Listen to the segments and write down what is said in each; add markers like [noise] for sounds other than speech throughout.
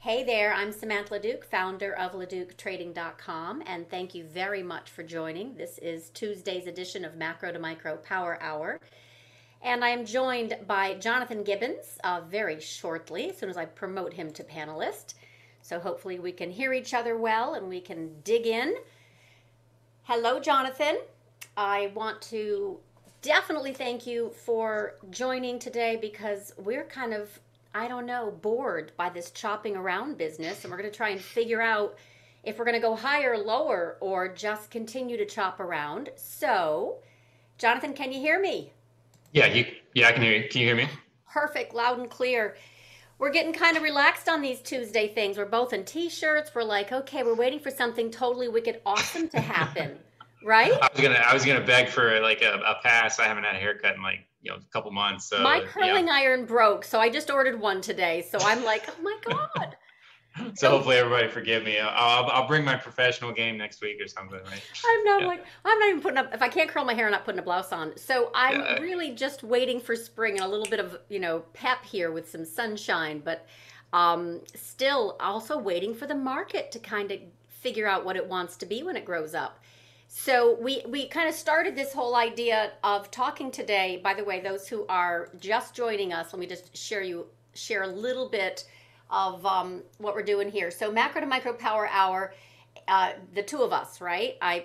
Hey there, I'm Samantha LeDuc, founder of LeDucTrading.com, and thank you very much for joining. This is Tuesday's edition of Macro to Micro Power Hour. And I am joined by Jonathan Gibbons uh, very shortly, as soon as I promote him to panelist. So hopefully we can hear each other well and we can dig in. Hello, Jonathan. I want to definitely thank you for joining today because we're kind of, I don't know, bored by this chopping around business. And we're going to try and figure out if we're going to go higher, lower, or just continue to chop around. So, Jonathan, can you hear me? Yeah, you, yeah, I can hear you. Can you hear me? Perfect, loud and clear. We're getting kind of relaxed on these Tuesday things. We're both in t-shirts. We're like, okay, we're waiting for something totally wicked awesome to happen. [laughs] right? I was gonna I was gonna beg for like a, a, pass. I haven't had a haircut in like you know a couple months. So, my curling yeah. iron broke, so I just ordered one today. So I'm like, oh my god. [laughs] so hopefully everybody forgive me. I'll, I'll bring my professional game next week or something. Right? I'm not yeah. like I'm not even putting up. If I can't curl my hair, I'm not putting a blouse on. So I'm yeah. really just waiting for spring and a little bit of you know pep here with some sunshine, but um, still also waiting for the market to kind of figure out what it wants to be when it grows up. So we we kind of started this whole idea of talking today. By the way, those who are just joining us, let me just share you share a little bit of um, what we're doing here. So macro to micro power hour, uh, the two of us, right? I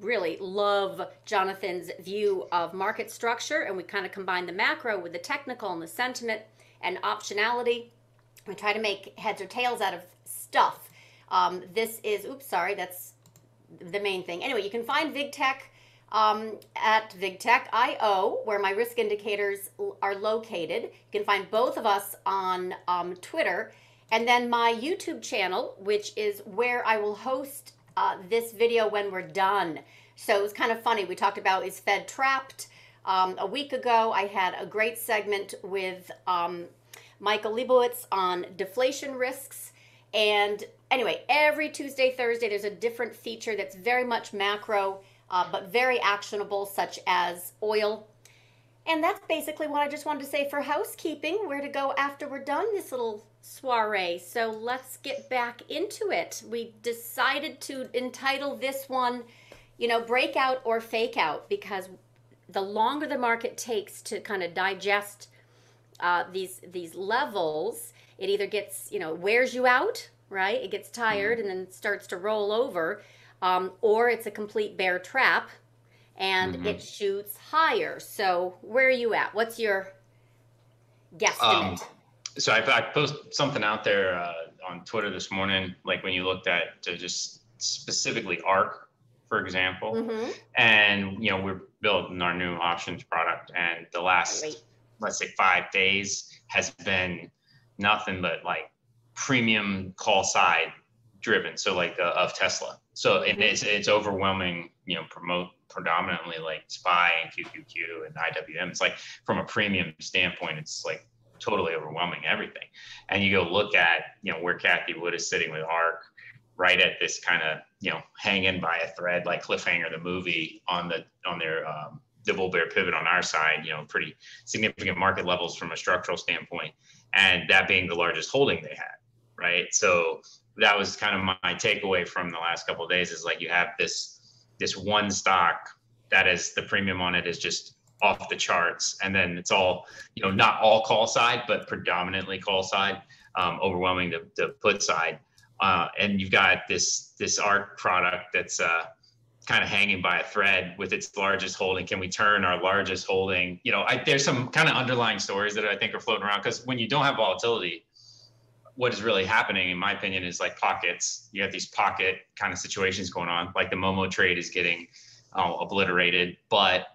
really love Jonathan's view of market structure, and we kind of combine the macro with the technical and the sentiment and optionality. We try to make heads or tails out of stuff. Um, this is, oops, sorry, that's the main thing. Anyway, you can find VigTech um, at VigTech.io, where my risk indicators are located. You can find both of us on um, Twitter. And then my YouTube channel, which is where I will host uh, this video when we're done. So it was kind of funny. We talked about is Fed trapped? Um, a week ago, I had a great segment with um, Michael Lebowitz on deflation risks. And anyway, every Tuesday, Thursday, there's a different feature that's very much macro, uh, but very actionable, such as oil. And that's basically what I just wanted to say for housekeeping, where to go after we're done this little soiree. So let's get back into it. We decided to entitle this one, you know, breakout or fake out, because the longer the market takes to kind of digest uh, these these levels, it either gets you know wears you out right it gets tired mm-hmm. and then starts to roll over um, or it's a complete bear trap and mm-hmm. it shoots higher so where are you at what's your guesstimate um, so I, I posted something out there uh, on twitter this morning like when you looked at just specifically ARK for example mm-hmm. and you know we're building our new options product and the last Great. let's say five days has been nothing but like premium call side driven. So like uh, of Tesla. So and it's it's overwhelming. You know, promote predominantly like SPY and QQQ and IWM. It's like from a premium standpoint, it's like totally overwhelming everything. And you go look at you know where Cathie Wood is sitting with ARK, right at this kind of you know hanging by a thread like cliffhanger the movie on the on their um, the bull bear pivot on our side. You know, pretty significant market levels from a structural standpoint and that being the largest holding they had, right? So that was kind of my takeaway from the last couple days is like you have this this one stock that is the premium on it is just off the charts and then it's all you know not all call side but predominantly call side um, overwhelming the, the put side uh, and you've got this this ARK product that's uh, kind of hanging by a thread with its largest holding. Can we turn our largest holding? You know, I, there's some kind of underlying stories that I think are floating around because when you don't have volatility, what is really happening, in my opinion, is like pockets. You have these pocket kind of situations going on, like the Momo trade is getting uh, obliterated, but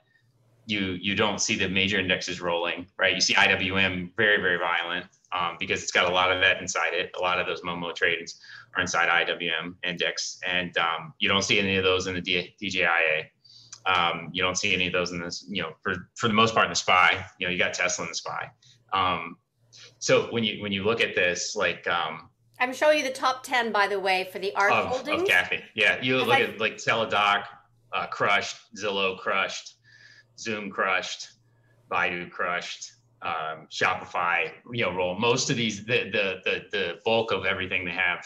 you you don't see the major indexes rolling, right? You see IWM very very violent um, because it's got a lot of that inside it. A lot of those Momo trades are inside IWM index, and um, you don't see any of those in the D- DJIA. Um, you don't see any of those in this, you know, for for the most part in the SPY. You know, you got Tesla in the SPY. Um, so when you when you look at this, like um, I'm showing you the top ten, by the way, for the ARK of, holdings. Of Cathie, yeah, you look I, at like Teladoc, uh, crushed, Zillow crushed, Zoom crushed, Baidu crushed, um, Shopify, you know, roll. Most of these, the, the the the bulk of everything they have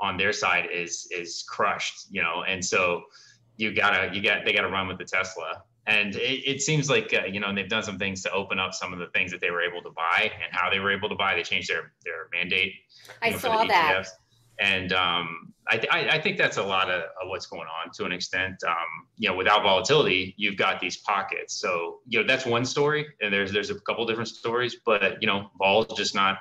on their side is is crushed, you know, and so you gotta you got they gotta run with the Tesla. And it, it seems like uh, you know and they've done some things to open up some of the things that they were able to buy and how they were able to buy. They changed their their mandate. I know, saw that. And um, I, I, I, think that's a lot of, of, what's going on to an extent. Um, you know, without volatility, you've got these pockets. So you know that's one story, and there's there's a couple different stories, but you know, vol is just not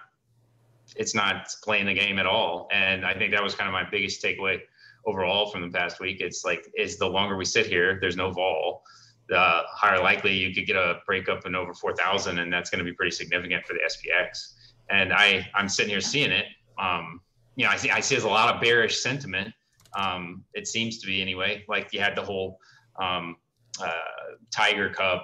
it's not playing the game at all. And I think that was kind of my biggest takeaway overall from the past week. It's like is the longer we sit here, there's no vol. The higher likely you could get a breakup in over 4,000, and that's going to be pretty significant for the SPX. And I I'm sitting here seeing it. Um, you know, I see I see there's a lot of bearish sentiment. Um, it seems to be anyway. Like you had the whole um, uh, Tiger Cub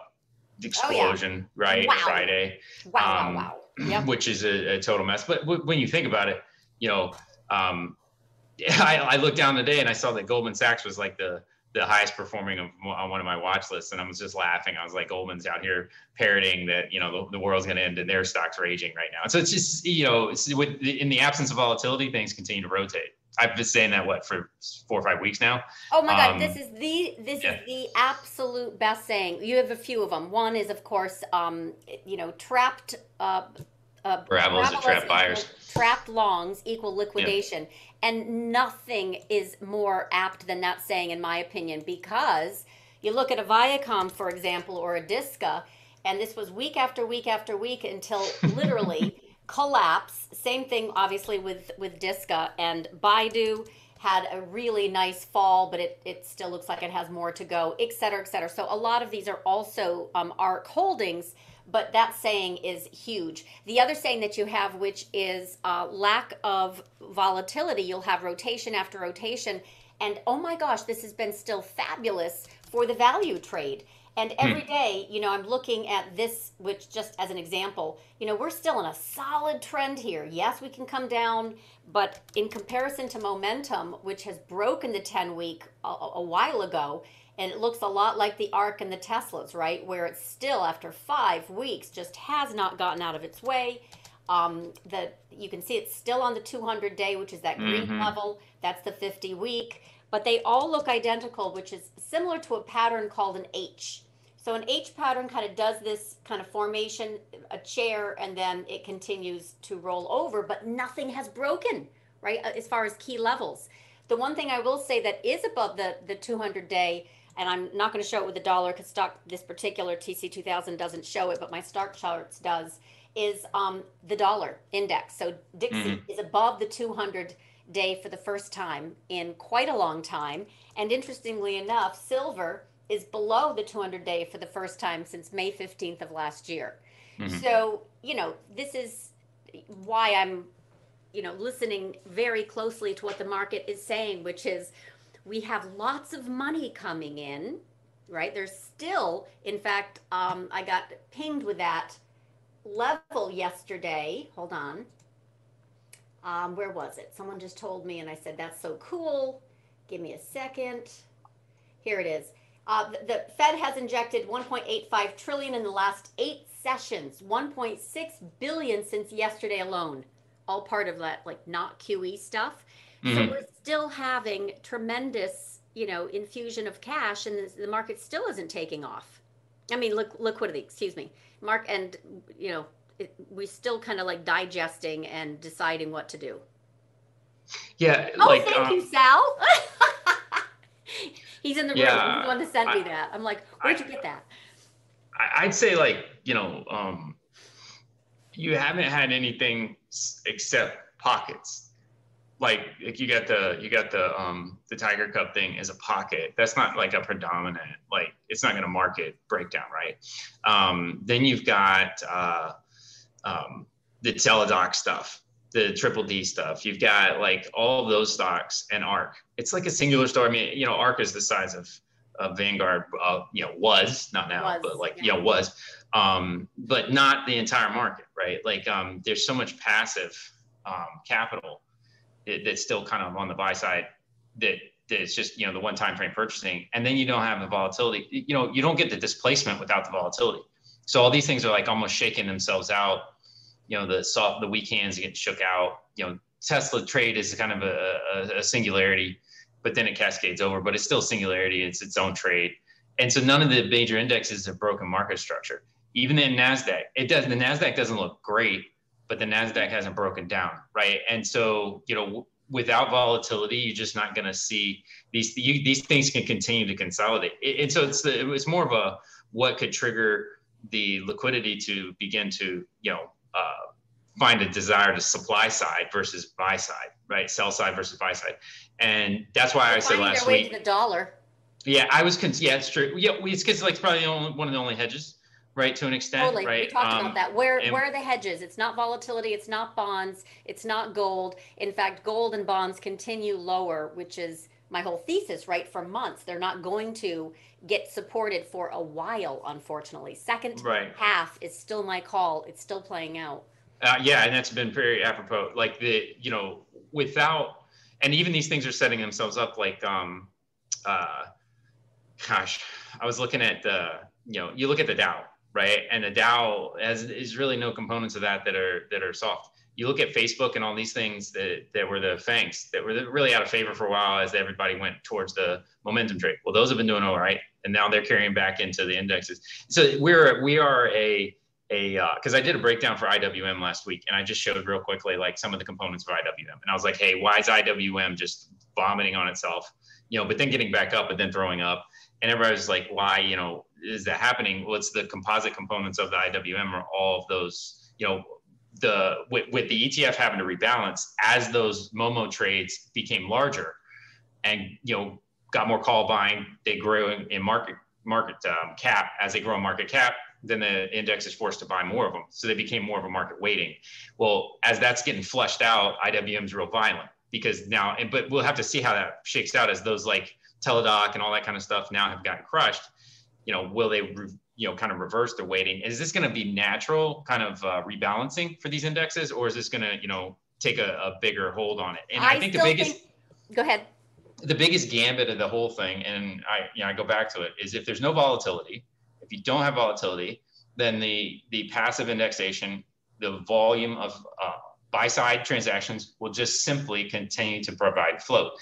explosion, oh, yeah. right? Wow. Friday. Wow, um, wow, wow. Yep. Which is a, a, total mess. But w- when you think about it, you know, um, [laughs] I, I looked down the day and I saw that Goldman Sachs was like the the highest performing of, on one of my watch lists. And I was just laughing. I was like, Goldman's out here parroting that, you know, the, the world's going to end and their stock's raging right now. And So it's just, you know, with in the absence of volatility, things continue to rotate. I've been saying that what for four or five weeks now. Oh my god, um, this is the this yeah. is the absolute best saying. You have a few of them. One is of course, um, you know, trapped. Uh, uh, Ravels and trap buyers. Trapped longs equal liquidation. And nothing is more apt than that saying, in my opinion, because you look at a Viacom, for example, or a Disca, and this was week after week after week until [laughs] literally collapse. Same thing, obviously, with, with Disca and Baidu had a really nice fall, but it, it still looks like it has more to go, et cetera, et cetera. So a lot of these are also um, ARK holdings but that saying is huge. The other saying that you have, which is uh, lack of volatility, you'll have rotation after rotation. And oh my gosh, this has been still fabulous for the value trade. And hmm. every day, you know, I'm looking at this, which just as an example, you know, we're still in a solid trend here. Yes, we can come down, but in comparison to momentum, which has broken the 10 week a, a while ago, and it looks a lot like the ARK and the Teslas, right? Where it's still after five weeks just has not gotten out of its way. Um, that you can see it's still on the 200 day, which is that green mm-hmm. level. That's the 50 week. But they all look identical, which is similar to a pattern called an H. So an H pattern kind of does this kind of formation, a chair, and then it continues to roll over, but nothing has broken, right? As far as key levels. The one thing I will say that is above the, the 200 day and I'm not going to show it with a dollar because stock this particular TC2000 doesn't show it, but my stock charts does. Is um, the dollar index. So Dixie mm-hmm. is above the 200 day for the first time in quite a long time, and interestingly enough, silver is below the 200 day for the first time since May 15th of last year. Mm-hmm. So you know this is why I'm you know listening very closely to what the market is saying, which is we have lots of money coming in, right? There's still, in fact, um, I got pinged with that level yesterday. Hold on. Um, where was it? Someone just told me, and I said, That's so cool. Give me a second. Here it is. Uh, the, the Fed has injected 1.85 trillion in the last eight sessions, 1.6 billion since yesterday alone. All part of that, like not QE stuff. Mm-hmm. So we're still having tremendous, you know, infusion of cash, and the, the market still isn't taking off. I mean, li- liquidity, excuse me, mark, and you know, it, we still kind of like digesting and deciding what to do. Yeah. Oh, like, thank um, you, Sal. [laughs] [laughs] He's in the yeah, room. He's the one to send I, me that. I'm like, where'd I, you get that? I'd say like you know, um, you haven't had anything except pockets like like you got the you got the um the Tiger Cub thing as a pocket. That's not like a predominant like it's not going to market breakdown, right? Um, then you've got uh, um, the Teladoc stuff, the Triple D stuff. You've got like all of those stocks and ARK. It's like a singular story. I mean, you know, ARK is the size of of Vanguard. Uh, you know, was not now, was, but like yeah. you know was. Um, but not the entire market, right? Like um, there's so much passive um, capital that's still kind of on the buy side that that it's just you know the one time frame purchasing and then you don't have the volatility you know you don't get the displacement without the volatility So all these things are like almost shaking themselves out. You know, the soft, the weak hands get shook out. You know, Tesla trade is kind of a, a, a singularity, but then it cascades over. But it's still singularity. It's its own trade, and so none of the major indexes have broken market structure. Even in Nasdaq, it does. The Nasdaq doesn't look great, but the Nasdaq hasn't broken down, right? And so you know, without volatility, you're just not going to see these you, these things can continue to consolidate. And so it's the, it was more of a what could trigger the liquidity to begin to you know uh, find a desire to supply side versus buy side, right? Sell side versus buy side, and that's why I said last week. the dollar. Yeah, I was. Con- yeah, it's true. Yeah, it's because like it's probably the only, one of the only hedges right to an extent totally. right we talked um, about that where and, where are the hedges it's not volatility it's not bonds it's not gold in fact gold and bonds continue lower which is my whole thesis right for months they're not going to get supported for a while unfortunately second right. half is still my call it's still playing out uh, yeah and that's been very apropos like the you know without and even these things are setting themselves up like um uh gosh i was looking at the you know you look at the dow right? And the Dow has is really no components of that that are that are soft. You look at Facebook and all these things that that were the fangs that were really out of favor for a while as everybody went towards the momentum trade. Well, those have been doing all right, and now they're carrying back into the indexes. So we're we are a a because uh, I did a breakdown for IWM last week, and I just showed real quickly like some of the components of IWM, and I was like, hey, why is IWM just vomiting on itself? You know, but then getting back up, but then throwing up, and everybody was like, why? You know, is that happening? What's the composite components of the IWM are all of those, you know, the with, with the ETF having to rebalance as those Momo trades became larger and you know got more call buying, they grew in, in market market um, cap as they grow in market cap then the index is forced to buy more of them. So they became more of a market weighting. Well, as that's getting flushed out, IWM's real violent because now, and, but we'll have to see how that shakes out as those like Teladoc and all that kind of stuff now have gotten crushed you know, will they, re, you know, kind of reverse their weighting? Is this going to be natural kind of uh, rebalancing for these indexes, or is this going to, you know, take a, a, bigger hold on it? And I, I think the biggest. Think, go ahead. The biggest gambit of the whole thing, and I, you know, I go back to it, is if there's no volatility, if you don't have volatility, then the the passive indexation, the volume of uh, buy side transactions will just simply continue to provide float.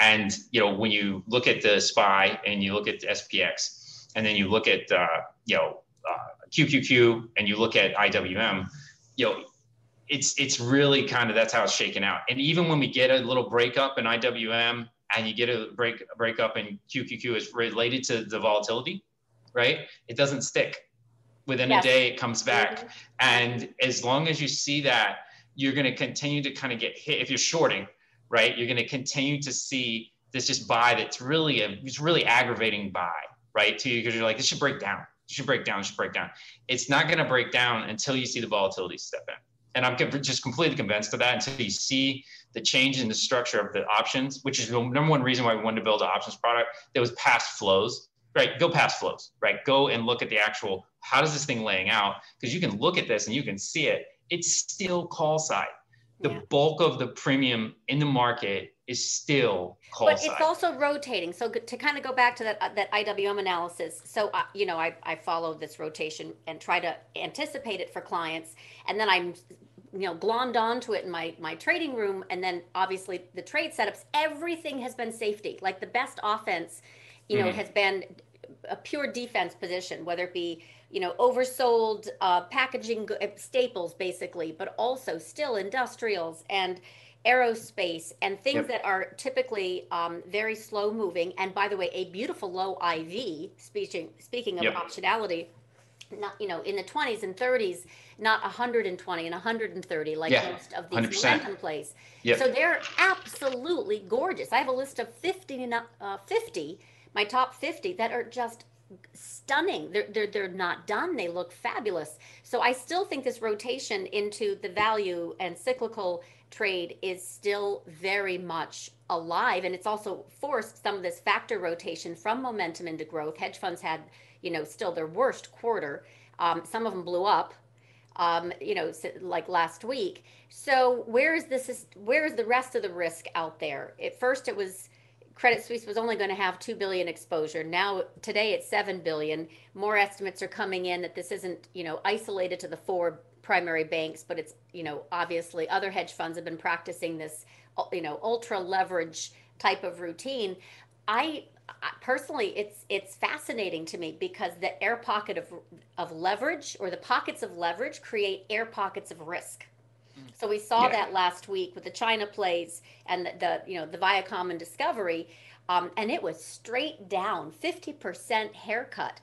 And you know, when you look at the SPY and you look at the SPX, and then you look at uh, you know uh, QQQ and you look at IWM, you know, it's it's really kind of that's how it's shaken out. And even when we get a little breakup in IWM and you get a break a breakup in QQQ is related to the volatility, right? It doesn't stick. Within yes. a day, it comes back. Mm-hmm. And as long as you see that, you're going to continue to kind of get hit. If you're shorting, right, you're going to continue to see this just buy that's really a it's really aggravating buy right? To you because you're like, this should break down. It should break down. It should break down. It's not going to break down until you see the volatility step in. And I'm just completely convinced of that until you see the change in the structure of the options, which is the number one reason why we wanted to build an options product that was past flows, right? Go past flows, right? Go and look at the actual, how does this thing laying out? Because you can look at this and you can see it. It's still call side. The yeah. bulk of the premium in the market is still call but side. it's also rotating so to kind of go back to that uh, that iwm analysis so uh, you know I, I follow this rotation and try to anticipate it for clients and then i'm you know glommed onto it in my my trading room and then obviously the trade setups everything has been safety like the best offense you know mm-hmm. has been a pure defense position whether it be you know oversold uh, packaging staples basically but also still industrials and aerospace and things yep. that are typically um, very slow moving and by the way a beautiful low iv speaking speaking of yep. optionality not you know in the 20s and 30s not 120 and 130 like yeah, most of these 100%. momentum plays yep. so they're absolutely gorgeous i have a list of 50 uh, 50 my top 50 that are just stunning they're, they're they're not done they look fabulous so i still think this rotation into the value and cyclical trade is still very much alive and it's also forced some of this factor rotation from momentum into growth hedge funds had you know still their worst quarter um, some of them blew up um, you know like last week so where is this where is the rest of the risk out there at first it was Credit Suisse was only going to have 2 billion exposure. Now today it's 7 billion. More estimates are coming in that this isn't, you know, isolated to the four primary banks, but it's, you know, obviously other hedge funds have been practicing this, you know, ultra leverage type of routine. I personally it's it's fascinating to me because the air pocket of of leverage or the pockets of leverage create air pockets of risk so we saw yeah. that last week with the China plays and the, the you know the Viacom and Discovery, um, and it was straight down, fifty percent haircut.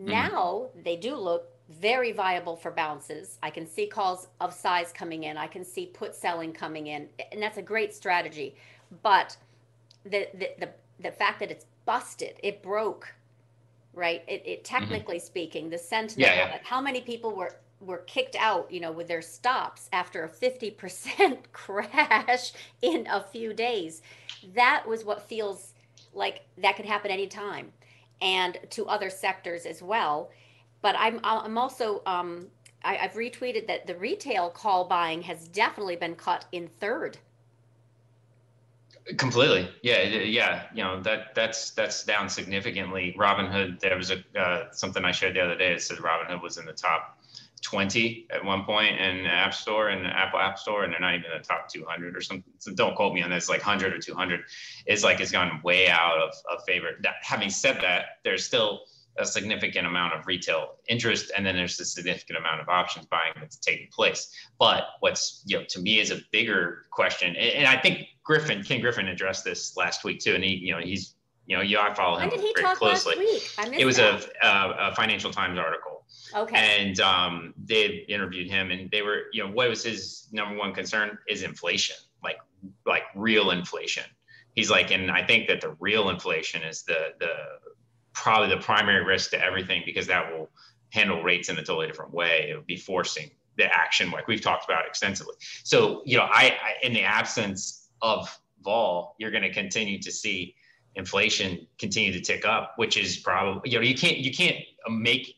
Mm. Now they do look very viable for bounces. I can see calls of size coming in. I can see put selling coming in, and that's a great strategy. But the the the, the fact that it's busted, it broke, right? It, it mm-hmm. technically mm-hmm. speaking, the sentiment yeah, yeah. how many people were were kicked out, you know, with their stops after a 50% [laughs] crash in a few days. That was what feels like that could happen anytime and to other sectors as well. But I'm, I'm also, um, I, have retweeted that the retail call buying has definitely been cut in third. Completely, yeah, yeah. You know that that's that's down significantly. Robinhood, there was a uh, something I shared the other day. It said Robinhood was in the top 20 at one point in App Store and Apple App Store, and they're not even in the top 200 or something. So don't quote me on this, like 100 or 200. is like it's gone way out of, of favor. Having said that, there's still a significant amount of retail interest, and then there's a significant amount of options buying that's taking place. But what's you know to me is a bigger question, and I think Griffin, Ken Griffin, addressed this last week too, and he you know he's you know you I follow him very closely. it was a, a, a Financial Times article Okay. And um, they interviewed him, and they were, you know, what was his number one concern is inflation, like like real inflation. He's like, and I think that the real inflation is the the probably the primary risk to everything because that will handle rates in a totally different way. It would be forcing the action, like we've talked about extensively. So, you know, I, I in the absence of vol, you're going to continue to see inflation continue to tick up, which is probably you know you can't you can't make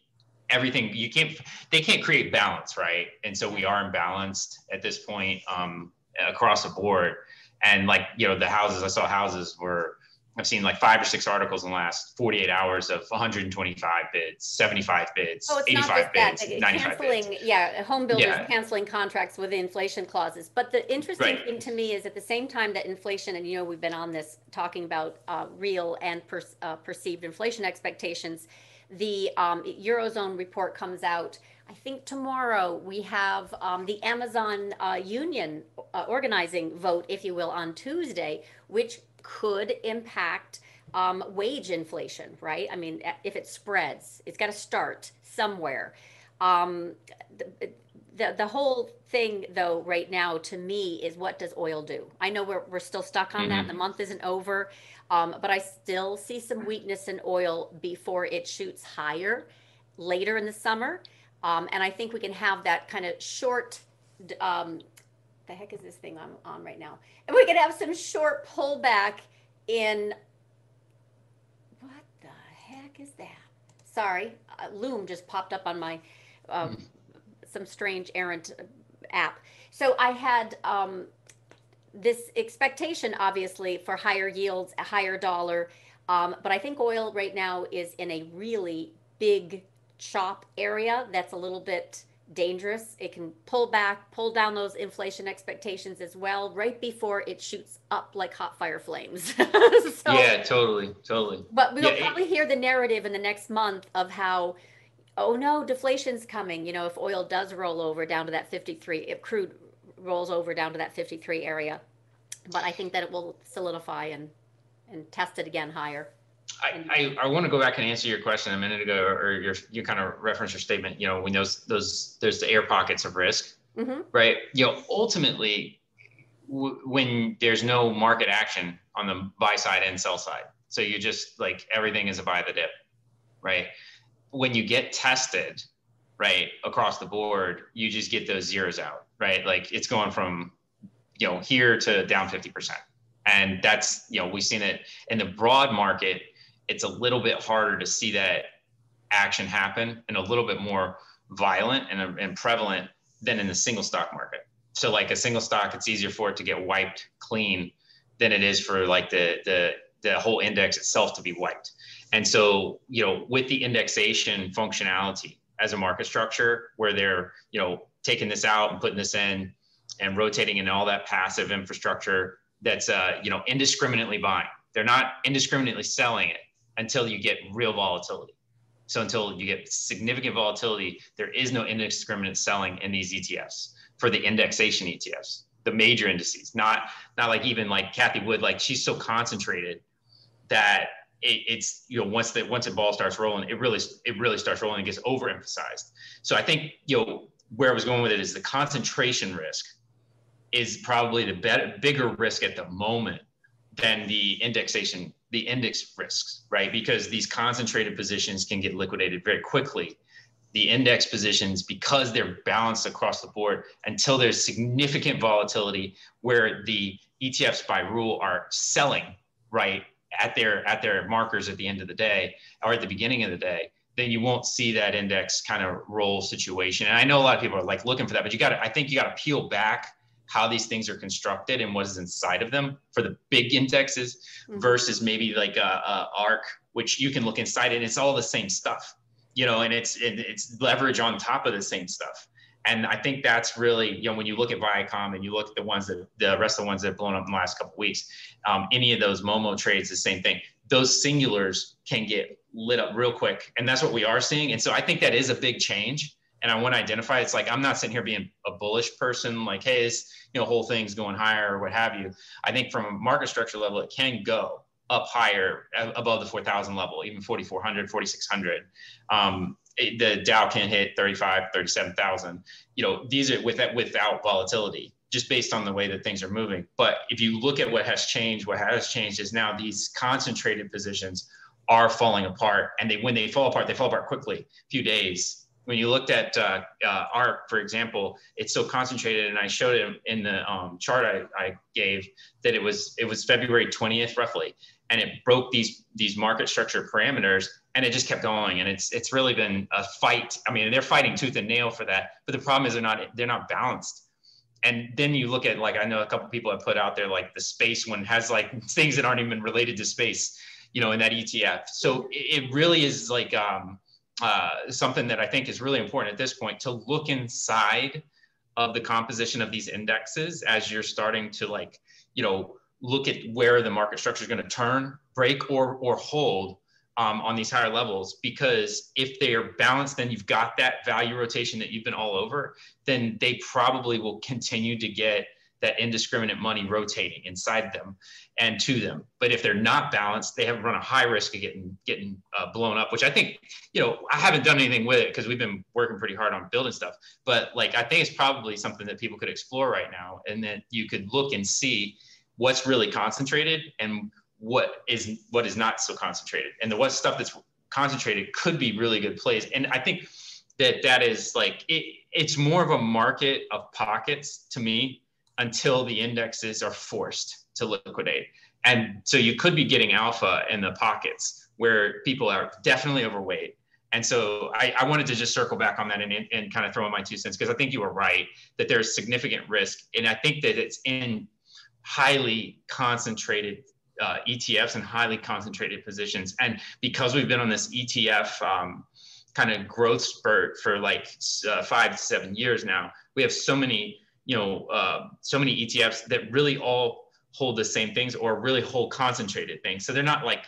everything you can't they can't create balance right and so we are imbalanced at this point um, across the board and like you know the houses i saw houses were i've seen like five or six articles in the last 48 hours of 125 bids 75 bids oh, 85 bids that. 95 canceling bids. yeah home builders yeah. canceling contracts with inflation clauses but the interesting right. thing to me is at the same time that inflation and you know we've been on this talking about uh, real and per, uh, perceived inflation expectations the um, Eurozone report comes out. I think tomorrow we have um, the Amazon uh, union uh, organizing vote, if you will, on Tuesday, which could impact um, wage inflation, right? I mean, if it spreads, it's got to start somewhere. Um, the, the, the whole thing, though, right now to me is what does oil do? I know we're, we're still stuck on mm-hmm. that. The month isn't over. Um, but I still see some weakness in oil before it shoots higher later in the summer. Um, and I think we can have that kind of short, um, the heck is this thing I'm on right now? And we can have some short pullback in, what the heck is that? Sorry, uh, Loom just popped up on my, um, mm. some strange errant app. So I had um, this expectation, obviously, for higher yields, a higher dollar. Um, but I think oil right now is in a really big chop area that's a little bit dangerous. It can pull back, pull down those inflation expectations as well, right before it shoots up like hot fire flames. [laughs] so, yeah, totally, totally. But we'll yeah, probably it, hear the narrative in the next month of how, oh no, deflation's coming. You know, if oil does roll over down to that 53, if crude rolls over down to that 53 area. But I think that it will solidify and, and test it again higher. I, I, I want to go back and answer your question a minute ago, or your, you kind of reference your statement, you know, when those, those, there's the air pockets of risk, mm-hmm. right? You know, ultimately, w- when there's no market action on the buy side and sell side, so you just like everything is a buy the dip, right? When you get tested, right, across the board, you just get those zeros out right? Like it's going from, you know, here to down 50%. And that's, you know, we've seen it in the broad market. It's a little bit harder to see that action happen and a little bit more violent and, and prevalent than in the single stock market. So like a single stock, it's easier for it to get wiped clean than it is for like the, the the whole index itself to be wiped. And so, you know, with the indexation functionality as a market structure, where they're, you know, taking this out and putting this in and rotating in all that passive infrastructure that's, uh, you know, indiscriminately buying. They're not indiscriminately selling it until you get real volatility. So until you get significant volatility, there is no indiscriminate selling in these ETFs for the indexation ETFs, the major indices, not not like even like Cathie Wood, like she's so concentrated that it, it's you know once that once a ball starts rolling, it really it really starts rolling and gets overemphasized. So I think you know where I was going with it is the concentration risk is probably the better, bigger risk at the moment than the indexation the index risks, right? Because these concentrated positions can get liquidated very quickly. The index positions, because they're balanced across the board, until there's significant volatility where the ETFs by rule are selling, right, at their at their markers at the end of the day or at the beginning of the day, then you won't see that index kind of roll situation. And I know a lot of people are like looking for that, but you got to, I think you got to peel back how these things are constructed and what is inside of them for the big indexes mm-hmm. versus maybe like a, a, ARK which you can look inside and it's all the same stuff you know and it's it, it's leverage on top of the same stuff. And i think that's really you know when you look at viacom and you look at the ones that the rest of the ones that have blown up in the last couple weeks um, any of those momo trades the same thing. Those singulars can get lit up real quick. And that's what we are seeing. And so i think that is a big change and I want to identify. It's like I'm not sitting here being a bullish person, like, hey, this you know whole thing's going higher or what have you. I think from a market structure level, it can go up higher above the 4,000 level, even 4,400, 4,600. Um, the Dow can hit 35, 37,000. You know, these are with without volatility, just based on the way that things are moving. But if you look at what has changed, what has changed is now these concentrated positions are falling apart, and they when they fall apart, they fall apart quickly, a few days when you looked at uh, uh, ARK, for example, it's so concentrated, and I showed it in the um, chart I, I, gave that it was it was February 20th roughly, and it broke these these market structure parameters, and it just kept going, and it's it's really been a fight. I mean, they're fighting tooth and nail for that, but the problem is they're not they're not balanced. And then you look at like I know a couple people have put out there like the space one has like [laughs] things that aren't even related to space, you know, in that ETF. So it really is like um, uh, something that I think is really important at this point to look inside of the composition of these indexes as you're starting to like, you know, look at where the market structure is going to turn, break, or or hold um, on these higher levels. Because if they are balanced, then you've got that value rotation that you've been all over. Then they probably will continue to get that indiscriminate money rotating inside them and to them. But if they're not balanced, they have run a high risk of getting getting uh, blown up. Which I think, you know, I haven't done anything with it because we've been working pretty hard on building stuff. But like, I think it's probably something that people could explore right now, and that you could look and see what's really concentrated and what is what is not so concentrated, and the what stuff that's concentrated could be really good plays. And I think that that is like it, it's more of a market of pockets to me until the indexes are forced to liquidate. And so you could be getting alpha in the pockets where people are definitely overweight. And so I, I wanted to just circle back on that and, and kind of throw in my two cents because I think you were right that there's significant risk. And I think that it's in highly concentrated uh, ETFs and highly concentrated positions. And because we've been on this ETF um, kind of growth spurt for like uh, five to seven years now, we have so many you know uh, so many ETFs that really all hold the same things or really hold concentrated things. So they're not like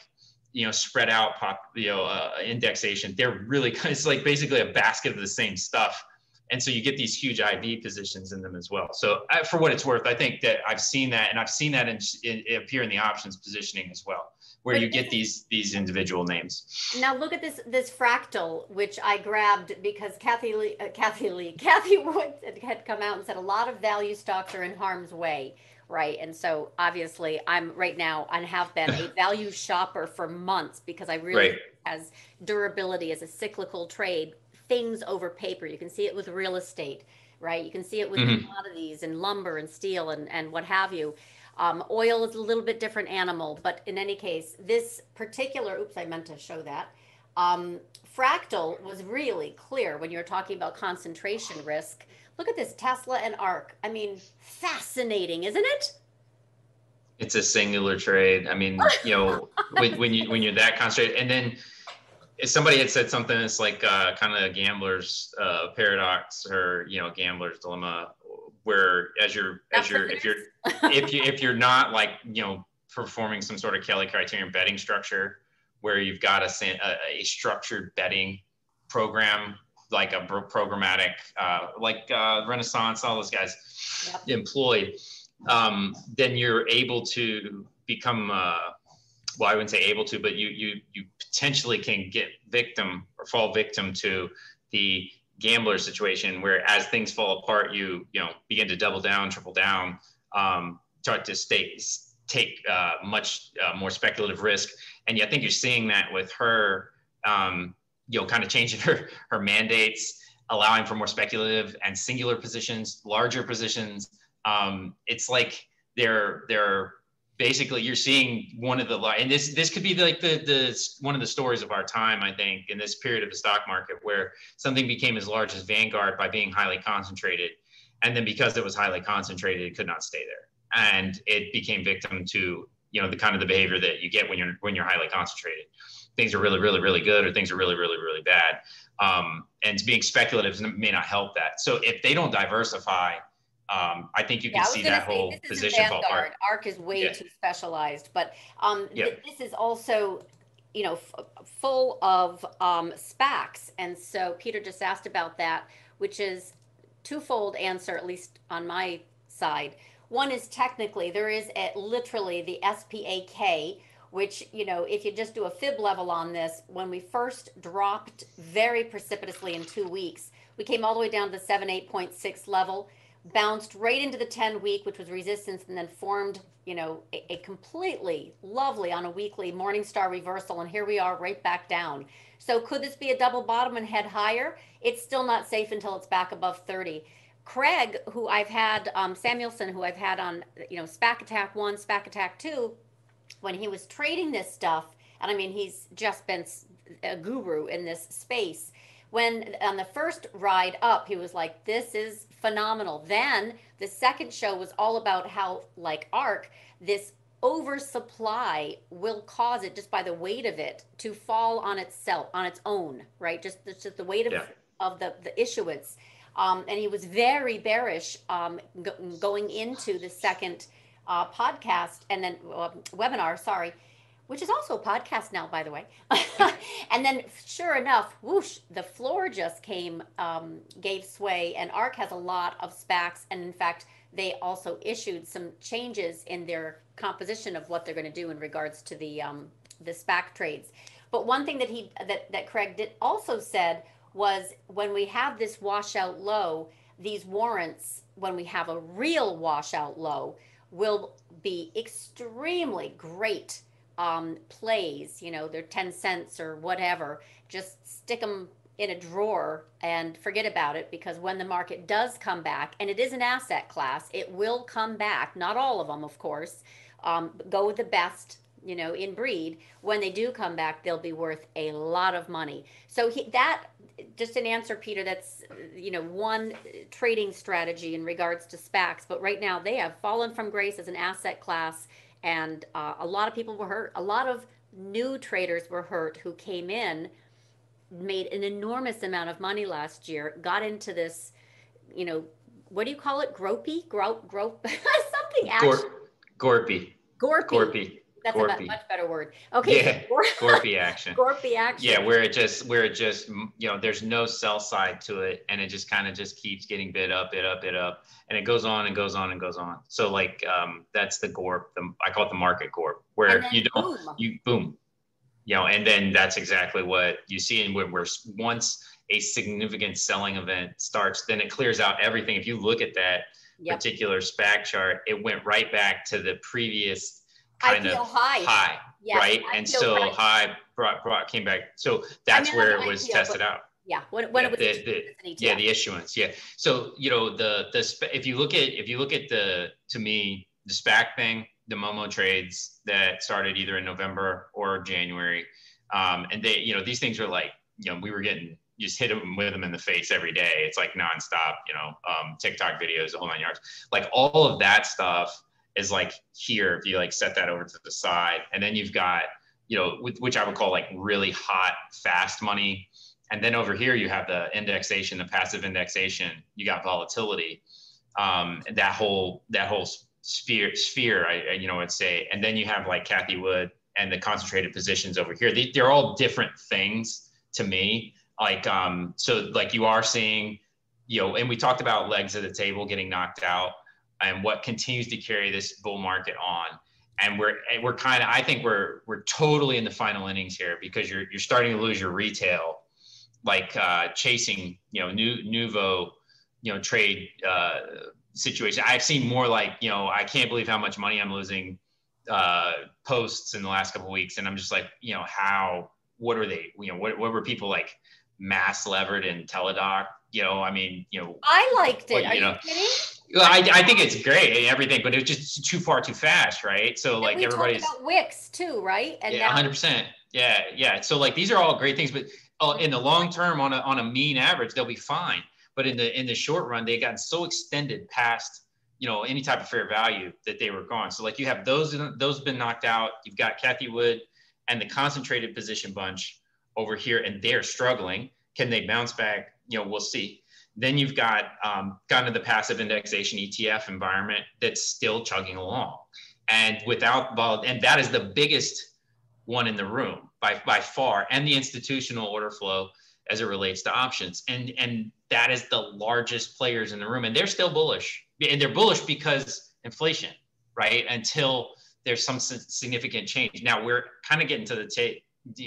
you know spread out pop you know uh, indexation. They're really kind [laughs] of it's like basically a basket of the same stuff. And so you get these huge IB positions in them as well. So I, for what it's worth, I think that I've seen that, and I've seen that in, in, appear in the options positioning as well where but you get these these individual names. Now look at this this fractal, which I grabbed because Kathy Lee, uh, Cathie Lee, [laughs] Cathie Wood had come out and said a lot of value stocks are in harm's way, right? And so obviously I'm right now and have been a [laughs] value shopper for months because I really right. as durability as a cyclical trade, things over paper. You can see it with real estate, right? You can see it with mm-hmm. commodities and lumber and steel and and what have you. Um, oil is a little bit different animal, but in any case, this particular, oops, I meant to show that. Um, fractal was really clear when you're talking about concentration risk. Look at this Tesla and ARK. I mean, fascinating, isn't it? It's a singular trade. I mean, [laughs] you know, when, when you when you're that concentrated, and then somebody had said something that's like uh, kind of a gambler's uh, paradox or you know gambler's dilemma where as you're as you're if you're [laughs] if [laughs] you if you're not like you know performing some sort of kelly criterion betting structure where you've got a, a, a structured betting program like a programmatic uh, like uh, renaissance all those guys yep. employed um, then you're able to become uh, well, I wouldn't say able to, but you you you potentially can get victim or fall victim to the gambler situation where as things fall apart, you you know begin to double down, triple down, um, start to stay, take uh, much uh, more speculative risk. And I think you're seeing that with her, um, you know, kind of changing [laughs] her her mandates, allowing for more speculative and singular positions, larger positions. Um, it's like they're they're basically you're seeing one of the and this this could be like the the one of the stories of our time i think in this period of the stock market where something became as large as vanguard by being highly concentrated and then because it was highly concentrated it could not stay there. And it became victim to you know the kind of the behavior that you get when you're when you're highly concentrated. Things are really really really good or things are really really really bad. Um, and being speculative may not help that. So if they don't diversify um, I think you can yeah, see that say, whole position fall apart. ARK is way yeah. too specialized, but um, yeah. th- this is also, you know, f- full of um, SPACs. And so Peter just asked about that, which is twofold answer, at least on my side. One is technically there is a, literally the SPAK, which, you know, if you just do a fib level on this, when we first dropped very precipitously in two weeks, we came all the way down to the 7, 8.6 level bounced right into the 10 week, which was resistance, and then formed, you know, a, a, completely lovely on a weekly morning star reversal. And here we are right back down. So could this be a double bottom and head higher? It's still not safe until it's back above 30. Craig, who I've had, um, Samuelson, who I've had on, you know, SPAC Attack 1, SPAC Attack 2, when he was trading this stuff, and I mean, he's just been a guru in this space when on the first ride up he was like this is phenomenal. Then the second show was all about how like ark this oversupply will cause it just by the weight of it to fall on itself on its own right? Just, just the weight of, yeah. of the, the issuance. Um, and he was very bearish um, go, going into the second uh, podcast and then uh, webinar sorry which is also a podcast now, by the way. [laughs] and then, sure enough, whoosh, the floor just came, um, gave sway, and ARK has a lot of SPACs. And in fact, they also issued some changes in their composition of what they're going to do in regards to the um, the SPAC trades. But one thing that he that that Craig did also said was when we have this washout low, these warrants, when we have a real washout low, will be extremely great um, plays, you know, they're 10 cents or whatever, just stick them in a drawer and forget about it because when the market does come back, and it is an asset class, it will come back. Not all of them, of course. Um, go with the best, you know, in breed. When they do come back, they'll be worth a lot of money. So he, that just an answer, Peter. That's you know one trading strategy in regards to SPACs. But right now they have fallen from grace as an asset class and uh, a lot of people were hurt. A lot of new traders were hurt who came in, made an enormous amount of money last year, got into this, you know, what do you call it? Gropey, grope, grope, [laughs] something. Gor- Gorpy. Gorpy. Gorpy. That's Gorpy. a much better word. Okay. Yeah. [laughs] Gorpy action. Gorpy action. Yeah, where it just where it just you know there's no sell side to it, and it just kind of just keeps getting bid up, bid up, bid up, and it goes on and goes on and goes on. So like um, that's the gorp. The, I call it the market gorp, where you don't boom. you boom, you know, and then that's exactly what you see. And where, where once a significant selling event starts, then it clears out everything. If you look at that yep. particular SPAC chart, it went right back to the previous kind of high, high yes, right? I and so high. high brought, brought came back. So that's I mean, where it was tested out. Yeah, when, when yeah, it was the, the yeah the issuance. Yeah, so you know the the if you look at if you look at the to me the SPAC thing, the Momo trades that started either in November or January, um, and they you know these things are like you know we were getting just hit them with them in the face every day. It's like nonstop, you know, um, TikTok videos, the whole nine yards. Like all of that stuff is like here if you like set that over to the side. And then you've got you know which i would call like really hot fast money. And then over here you have the indexation the passive indexation. You got volatility. Um, that whole that whole sphere sphere I, you know would say. And then you have like Cathie Wood and the concentrated positions over here. They, they're all different things to me. Like um so like you are seeing you know and we talked about legs of the table getting knocked out and what continues to carry this bull market on and we're we're kind of I think we're we're totally in the final innings here because you're you're starting to lose your retail like uh, chasing you know new nouveau you know trade uh, situation. I've seen more like you know I can't believe how much money I'm losing uh, posts in the last couple weeks, and I'm just like you know how what are they you know what what were people like mass levered in Teladoc? You know I mean you know I liked it. What, Are you, know, kidding? I, I think it's great and everything, but it was just too far too fast, right? So and like everybody's about Wix too, right? And yeah, hundred percent. Yeah, yeah. So like these are all great things, but uh, in the long term, on a on a mean average, they'll be fine. But in the in the short run, they gotten so extended past you know any type of fair value that they were gone. So like you have those those been knocked out. You've got Cathie Wood and the concentrated position bunch over here, and they're struggling. Can they bounce back? You know, we'll see. Then you've got um, of the passive indexation ETF environment that's still chugging along, and without vol, and that is the biggest one in the room by by far, and the institutional order flow as it relates to options, and and that is the largest players in the room, and they're still bullish, and they're bullish because inflation, right? Until there's some significant change. Now we're kind of getting to the tape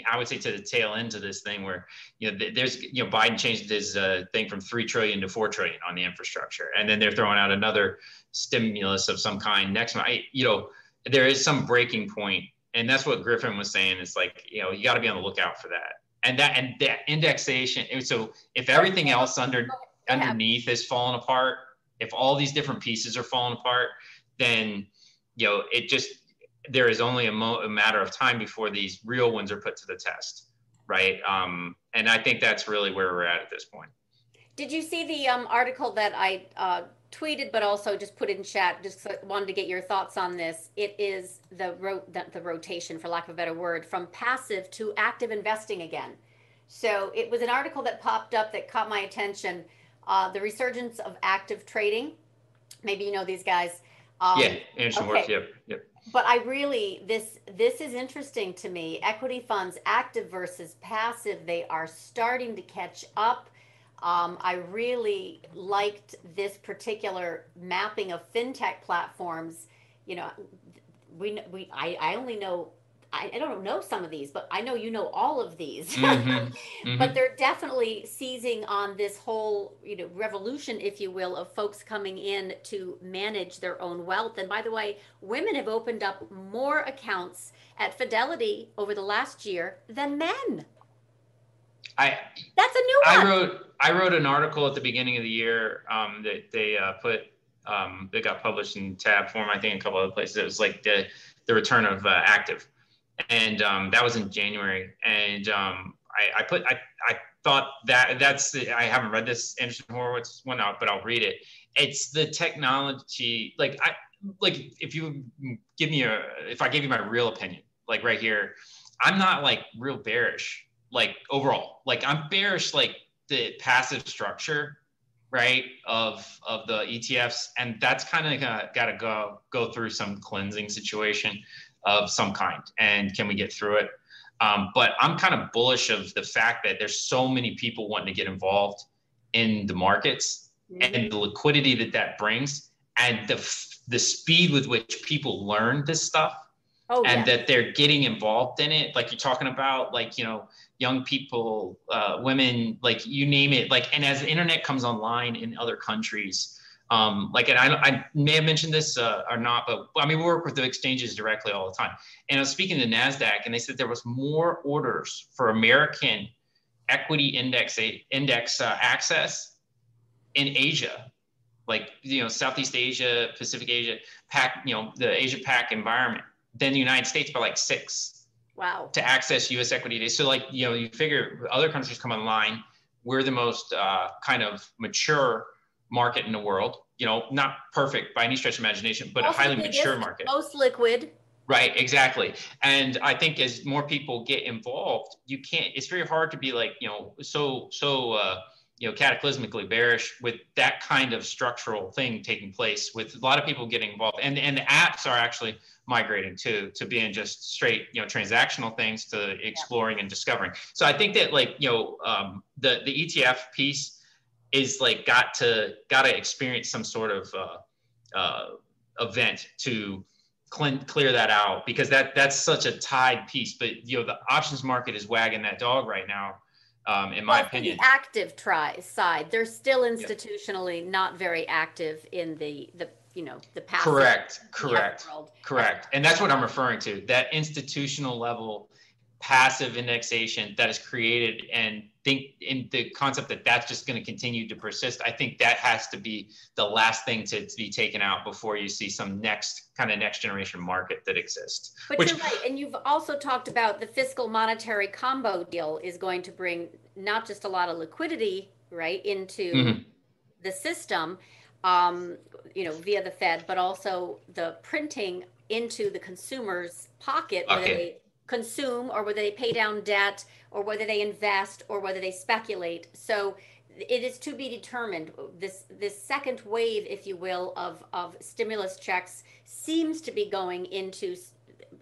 I would say to the tail end of this thing where you know there's you know Biden changed his uh, thing from three trillion to four trillion on the infrastructure, and then they're throwing out another stimulus of some kind next month. I, you know, there is some breaking point, and that's what Griffin was saying. It's like you know you got to be on the lookout for that, and that and that indexation. So if everything else under underneath is falling apart, if all these different pieces are falling apart, then you know it just there is only a, mo- a, matter of time before these real ones are put to the test, right? Um, and I think that's really where we're at at this point. Did you see the um, article that I uh, tweeted, but also just put in chat? Just wanted to get your thoughts on this. It is the, ro- the, the rotation, for lack of a better word, from passive to active investing again. So it was an article that popped up that caught my attention. Uh, the resurgence of active trading. Maybe you know these guys. Um, yeah, Anderson okay. Works. Yep, yep but I really this this is interesting to me. Equity funds, active versus passive, they are starting to catch up. Um, I really liked this particular mapping of fintech platforms. You know, we we I, I only know I, I don't know some of these, but I know you know all of these. Mm-hmm. [laughs] mm-hmm. But they're definitely seizing on this whole, you know, revolution, if you will, of folks coming in to manage their own wealth. And by the way, women have opened up more accounts at Fidelity over the last year than men. I that's a new one. I wrote I wrote an article at the beginning of the year um, that they uh, put um, that got published in TABB Forum. I think a couple other places. It was like the the return of uh, active and um, that was in January. And um, I, I, put I, I thought that that's I haven't read this Andreessen Horowitz one out, but I'll read it. It's the technology. Like I like if you give me a if I give you my real opinion, like right here, I'm not like real bearish. Like overall, like I'm bearish like the passive structure right of of the ETFs and that's kind of got to go go through some cleansing situation of some kind and can we get through it um, but i'm kind of bullish of the fact that there's so many people wanting to get involved in the markets mm-hmm. and the liquidity that that brings and the the speed with which people learn this stuff oh, and yeah. that they're getting involved in it like you're talking about like you know young people uh, women like you name it like and as the internet comes online in other countries um, like, and I, I may have mentioned this uh, or not, but I mean, we work with the exchanges directly all the time. And I was speaking to NASDAQ and they said there was more orders for American equity index, index uh, access in Asia, like, you know, Southeast Asia, Pacific Asia, PAC, you know, the Asia PAC environment than the United States by like six. Wow. To access US equity days. So like, you know, you figure other countries come online. We're the most uh, kind of mature market in the world you know, not perfect by any stretch of imagination, but most a highly mature market. Most liquid. Right, exactly. And I think as more people get involved, you can't, it's very hard to be like, you know, so, so, uh, you know, cataclysmically bearish with that kind of structural thing taking place with a lot of people getting involved. And, and the apps are actually migrating to, to being just straight, you know, transactional things to exploring and discovering. So I think that like, you know, um, the, the ETF piece is like got to, got to experience some sort of uh, uh, event to, clear that out because that that's such a tied piece. But you know, the options market is wagging that dog right now. Um, in my well, opinion, the active try side, they're still institutionally yeah. not very active in the the you know the passive correct correct correct and that's what i'm referring to that institutional level passive indexation that is created and think in the concept that that's just going to continue to persist i think that has to be the last thing to, to be taken out before you see some next kind of next generation market that exists but which, you're right and you've also talked about the fiscal monetary combo deal is going to bring not just a lot of liquidity right into mm-hmm. the system um, you know via the fed but also the printing into the consumer's pocket okay. whether they consume or whether they pay down debt or whether they invest or whether they speculate. So it is to be determined. This this second wave, if you will, of of stimulus checks seems to be going into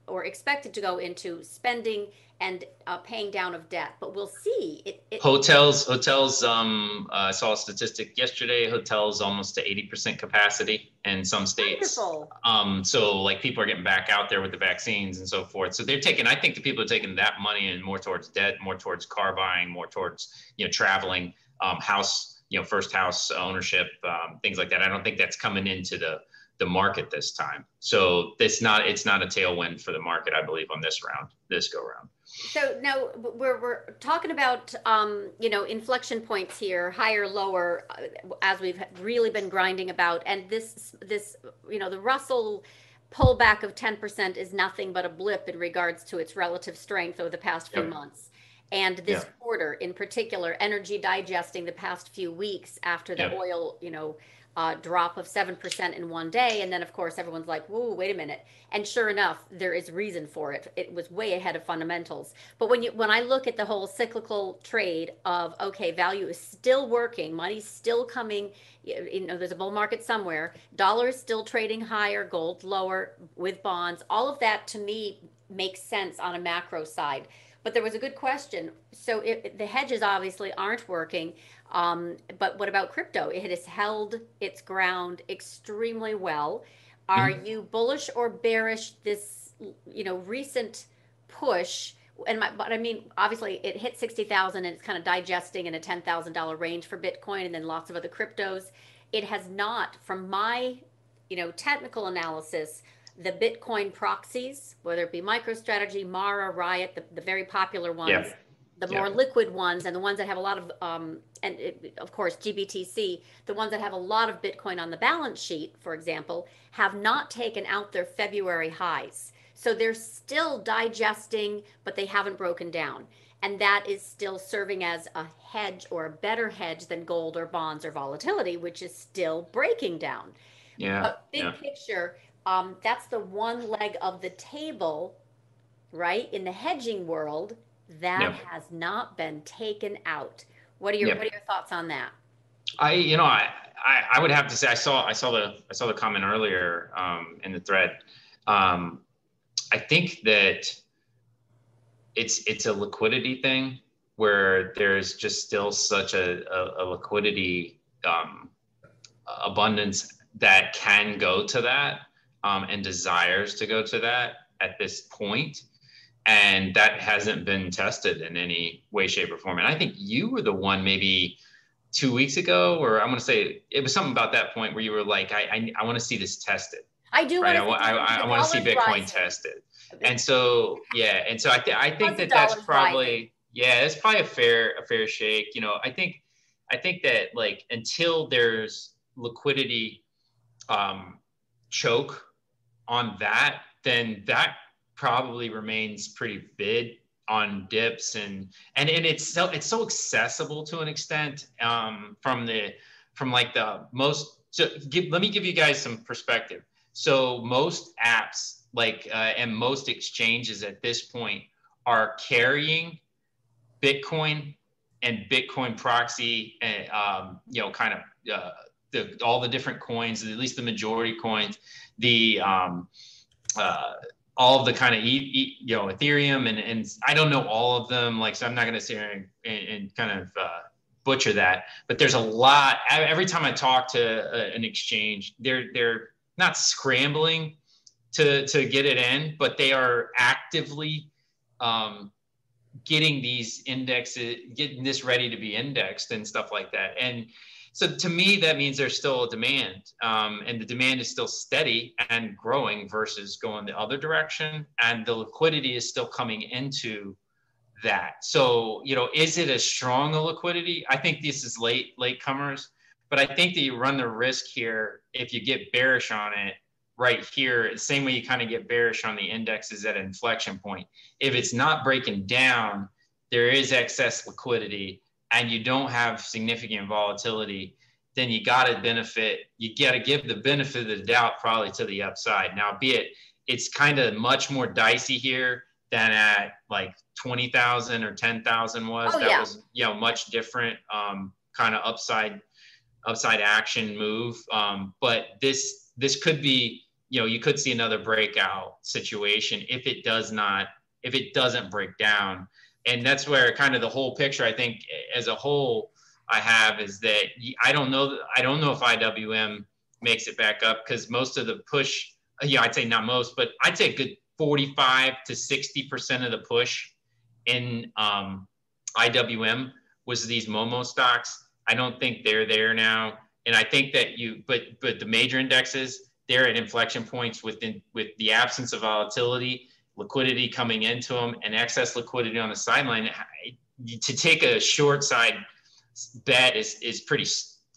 or expected to go into spending and uh, paying down of debt. But we'll see. It, it, hotels, hotels. Um, uh, I saw a statistic yesterday. Hotels almost to eighty percent capacity in some states. Wonderful. Um, so like people are getting back out there with the vaccines and so forth. So they're taking. I think the people are taking that money and more towards debt, more towards car buying, more towards you know traveling, um, house, you know, first house ownership, um, things like that. I don't think that's coming into the the market this time. So it's not it's not a tailwind for the market, I believe, on this round, this go round. So now we're we're talking about um, you know inflection points here, higher, lower, uh, as we've really been grinding about, and this this you know the Russell pullback of 10% is nothing but a blip in regards to its relative strength over the past few yep. months. And this yep. quarter in particular, energy digesting the past few weeks after the yep. oil, you know, uh, drop of 7% in one day. And then, of course, everyone's like, whoa, wait a minute. And sure enough, there is reason for it. It was way ahead of fundamentals. But when you when I look at the whole cyclical trade of, okay, value is still working, money's still coming, you know, there's a bull market somewhere, dollar is still trading higher, gold lower with bonds, all of that to me makes sense on a macro side. But there was a good question. So it, the hedges obviously aren't working. Um, but what about crypto? It has held its ground extremely well. Are mm-hmm. you bullish or bearish this, you know, recent push? And my, but I mean, obviously, it hit sixty thousand, and it's kind of digesting in a ten thousand dollar range for Bitcoin, and then lots of other cryptos. It has not, from my, you know, technical analysis, the Bitcoin proxies, whether it be MicroStrategy, Mara, Riot, the, the very popular ones. Yeah. the more liquid ones and the ones that have a lot of um, and it, of course gbtc the ones that have a lot of bitcoin on the balance sheet for example have not taken out their february highs. So they're still digesting but they haven't broken down. And that is still serving as a hedge or a better hedge than gold or bonds or volatility which is still breaking down. Yeah. But big yeah. picture um, that's the one leg of the table right in the hedging world that yep. has not been taken out. What are your yep. What are your thoughts on that? I, you know, I, I, I, would have to say I saw I saw the I saw the comment earlier um, in the thread. Um, I think that it's it's a liquidity thing where there's just still such a, a, a liquidity um, abundance that can go to that um, and desires to go to that at this point and that hasn't been tested in any way shape or form and i think you were the one maybe two weeks ago or i'm going to say it was something about that point where you were like i i, I want to see this tested i do right? i, I, I want to see bitcoin rising. tested and so yeah and so i, th- I think that that's probably rising. yeah that's probably a fair a fair shake you know i think i think that like until there's liquidity um choke on that then that probably remains pretty bid on dips and and, and it's so it's so accessible to an extent um, from the from like the most so give, let me give you guys some perspective. So most apps like uh, and most exchanges at this point are carrying Bitcoin and Bitcoin proxy and um, you know kind of uh, the, all the different coins, at least the majority coins, the um, uh, all of the kind of you know Ethereum and and I don't know all of them. Like so, I'm not going to sit here and, and, kind of uh, butcher that. But there's a lot. Every time I talk to a, an exchange, they're they're not scrambling to to get it in, but they are actively um, getting these indexes, getting this ready to be indexed and stuff like that. And so to me, that means there's still a demand, um, and the demand is still steady and growing versus going the other direction, and the liquidity is still coming into that. So you know, is it as strong a liquidity? I think this is late late comers, but I think that you run the risk here if you get bearish on it right here, the same way you kind of get bearish on the indexes at an inflection point. If it's not breaking down, there is excess liquidity and you don't have significant volatility, then you got to benefit. You got to give the benefit of the doubt probably to the upside. Now, be it, it's kind of much more dicey here than at like 20,000 or 10,000 was. Oh, that yeah. was, you know, much different um, kind of upside upside action move. Um, but this this could be you know you could see another breakout situation if it does not if it doesn't break down and that's where kind of the whole picture i think as a whole i have is that i don't know i don't know if iwm makes it back up because most of the push yeah i'd say not most but i'd say a good 45 to 60 percent of the push in um, iwm was these momo stocks. I don't think they're there now. And i think that you but but the major indexes they're at inflection points within with the absence of volatility, liquidity coming into them, and excess liquidity on the sideline. To take a short side bet is is pretty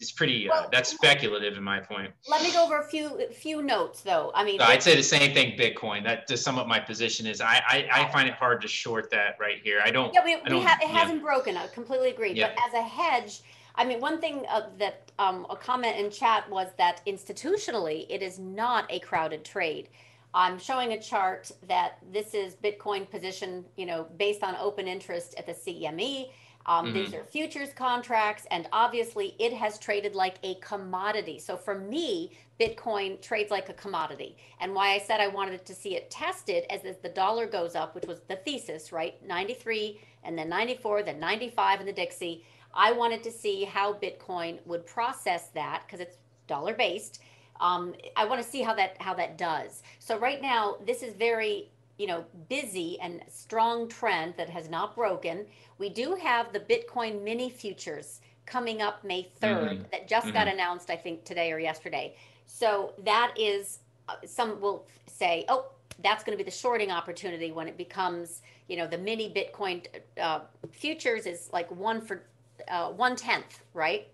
it's pretty uh, that's speculative in my point. Let me go over a few few notes though. I mean, I'd say the same thing. Bitcoin. That to sum up my position is I I, I find it hard to short that right here. I don't. Yeah, we, we have it hasn't broken. I completely agree. Yeah. But as a hedge, I mean, one thing uh, that um, a comment in chat was that institutionally, it is not a crowded trade. I'm showing a chart that this is Bitcoin position, you know, based on open interest at the CME. Um, mm-hmm. These are futures contracts, and obviously, it has traded like a commodity. So for me, Bitcoin trades like a commodity. And why I said I wanted to see it tested as the dollar goes up, which was the thesis, right? 93 and then 94, then 95 in the DXY I wanted to see how Bitcoin would process that because it's dollar based. Um, I want to see how that how that does. So right now, this is very you know busy and strong trend that has not broken. We do have the Bitcoin mini futures coming up May 3rd mm-hmm. that just mm-hmm. got announced, I think today or yesterday. So that is uh, some will say, oh, that's going to be the shorting opportunity when it becomes, you know, the mini Bitcoin uh, futures is like one for uh, one tenth, right?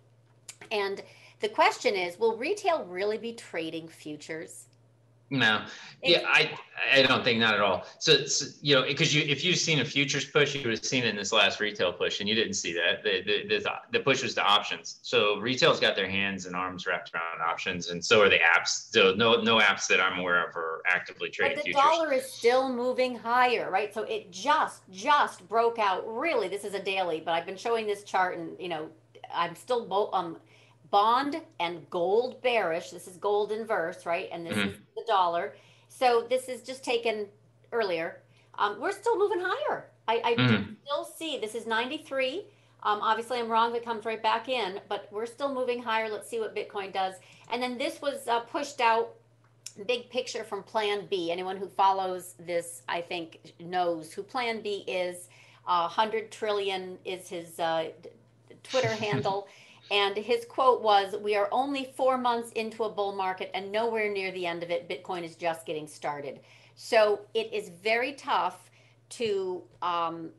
And the question is, will retail really be trading futures? No, yeah, I I don't think not at all. So, so you know, because you if you've seen a futures push, you would have seen it in this last retail push, and you didn't see that. The the the, the push was to options. So retail's got their hands and arms wrapped around options, and so are the apps. So no no apps that I'm aware of are actively trading but the futures. dollar is still moving higher, right? So it just just broke out. Really, this is a daily, but I've been showing this chart, and you know, I'm still both um bond and gold bearish. This is gold inverse, right? And this mm-hmm. is the dollar. So this is just taken earlier. Um, we're still moving higher. I, I mm-hmm. still see this is 93. Um, obviously, I'm wrong. It comes right back in, but we're still moving higher. Let's see what Bitcoin does. And then this was uh, pushed out. Big picture from Plan B. Anyone who follows this, I think, knows who Plan B is. Uh, 100 trillion is his uh, Twitter [laughs] handle. And his quote was We are only four months into a bull market and nowhere near the end of it. Bitcoin is just getting started. So it is very tough to, um,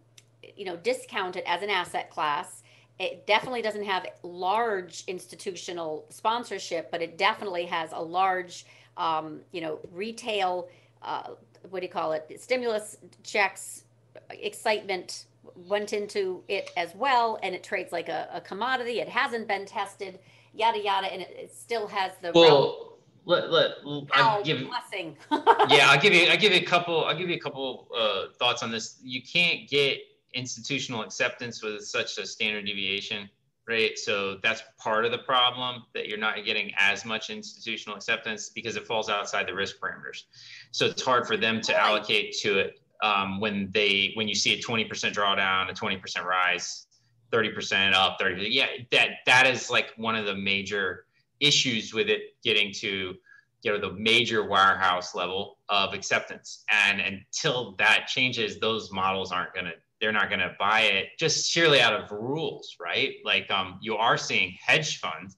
you know, discount it as an asset class. It definitely doesn't have large institutional sponsorship, but it definitely has a large, um, you know, retail, uh, what do you call it, stimulus checks, excitement went into it as well, and it trades like a, a commodity. It hasn't been tested, yada yada, and it, it still has the well. Let, let, I'll give blessing. [laughs] yeah, I'll give you [laughs] I'll give you a couple I'll give you a couple uh, thoughts on this. You can't get institutional acceptance with such a standard deviation right? So that's part of the problem that you're not getting as much institutional acceptance because it falls outside the risk parameters. So it's hard for them to allocate to it um, when they when you see a 20% drawdown, a 20% rise, 30% up, 30 yeah, that that is like one of the major issues with it getting to you know the major warehouse level of acceptance and until that changes those models aren't to they're not to buy it just sheerly out of rules, right? Like um, you are seeing hedge funds,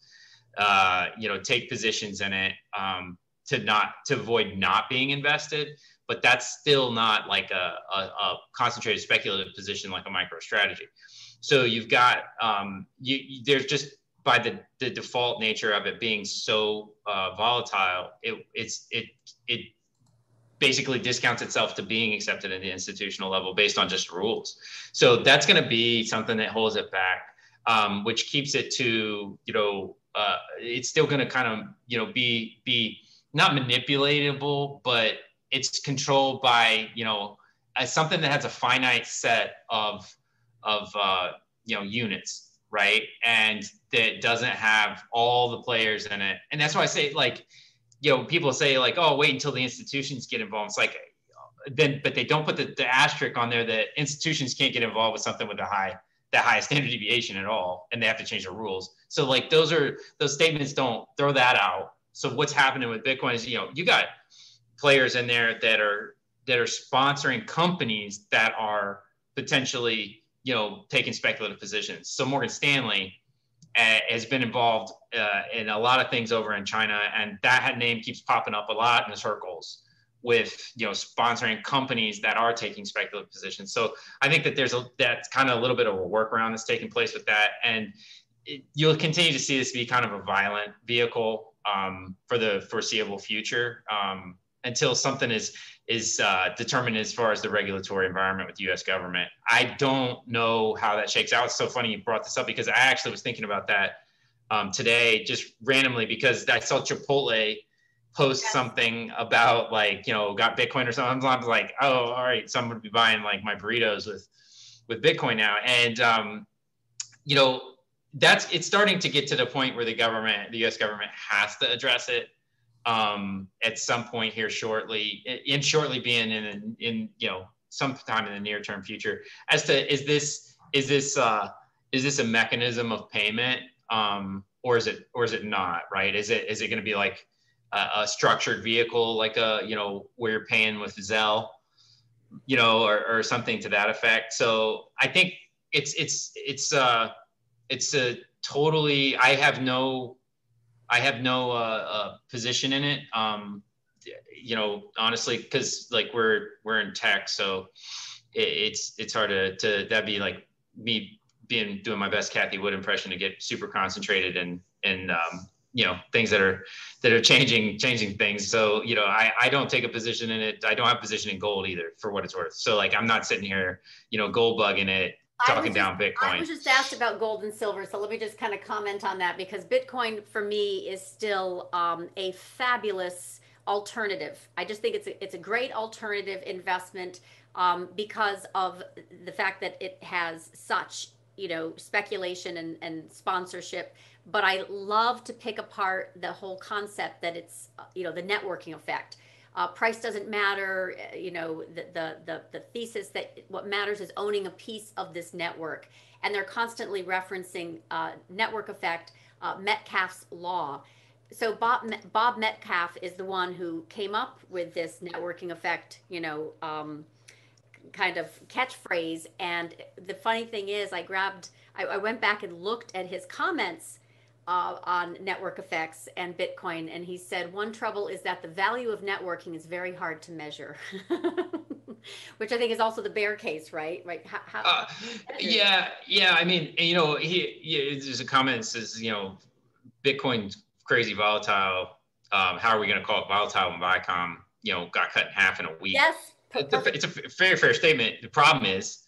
uh, you know, take positions in it um, to not to avoid not being invested, but that's still not like a, a, a concentrated speculative position like a MicroStrategy. So you've got um, you, you, there's just by the, the default nature of it being so uh, volatile, it, it's it it basically discounts itself to being accepted at the institutional level based on just rules. So that's going to be something that holds it back, um, which keeps it to you know uh, it's still going to kind of you know be be not manipulatable, but it's controlled by you know something that has a finite set of of uh, you know units right and that doesn't have all the players in it and that's why i say like you know, people say like, oh, wait until the institutions get involved. It's like, then, but they don't put the, the asterisk on there that institutions can't get involved with something with a high, that high standard deviation at all, and they have to change the rules. So like those are those statements don't throw that out. So what's happening with Bitcoin is, you know, you got players in there that are that are sponsoring companies that are potentially, you know, taking speculative positions. So Morgan Stanley uh, has been involved uh, in a lot of things over in China, and that name keeps popping up a lot in the circles with you know sponsoring companies that are taking speculative positions. So I think that there's a that's kind of a little bit of a workaround that's taking place with that, and it, you'll continue to see this be kind of a violent vehicle um, for the foreseeable future um, until something is is uh, determined as far as the regulatory environment with the U.S. government. I don't know how that shakes out. It's so funny you brought this up because I actually was thinking about that um, today just randomly because I saw Chipotle post yes. something about like you know got Bitcoin or something. I'm like, oh, all right, so I'm gonna be buying like my burritos with with Bitcoin now, and um, you know that's it's starting to get to the point where the government, the U.S. government, has to address it um, at some point here shortly, in shortly being in, in, you know, sometime in the near term future as to, is this, is this, uh, is this a mechanism of payment? Um, or is it, or is it not, right? Is it, is it going to be like a, a, structured vehicle, like a, you know, where you're paying with Zelle, you know, or, or something to that effect. So I think it's, it's, it's, uh, it's a totally, I have no, I have no uh, uh, position in it. Um, you know, honestly, because like we're we're in tech, so it, it's it's hard to to that be like me being doing my best Cathie Wood impression to get super concentrated and and um, you know things that are that are changing changing things. So you know, I I don't take a position in it. I don't have a position in gold either, for what it's worth. So like I'm not sitting here, you know, gold bugging it talking down just, Bitcoin. I was just asked about gold and silver, so let me just kind of comment on that because Bitcoin for me is still um, a fabulous alternative. I just think it's a, it's a great alternative investment um, because of the fact that it has such you know speculation and, and sponsorship but i love to pick apart the whole concept that it's you know the networking effect uh, price doesn't matter. Uh, you know, the, the, the, the thesis that what matters is owning a piece of this network. And they're constantly referencing uh, network effect, uh, Metcalfe's law. So Bob, Bob Metcalfe is the one who came up with this networking effect, you know, um, kind of catchphrase. And the funny thing is, I grabbed, I, I went back and looked at his comments uh, on network effects and Bitcoin, and he said one trouble is that the value of networking is very hard to measure, [laughs] which I think is also the bear case, right? Right? How, how, uh, yeah, yeah. I mean, you know, he, he there's a comment that says, you know, Bitcoin's crazy volatile. Um, how are we going to call it volatile when Viacom, you know, got cut in half in a week? Yes. It's a, it's a fair, fair statement. The problem is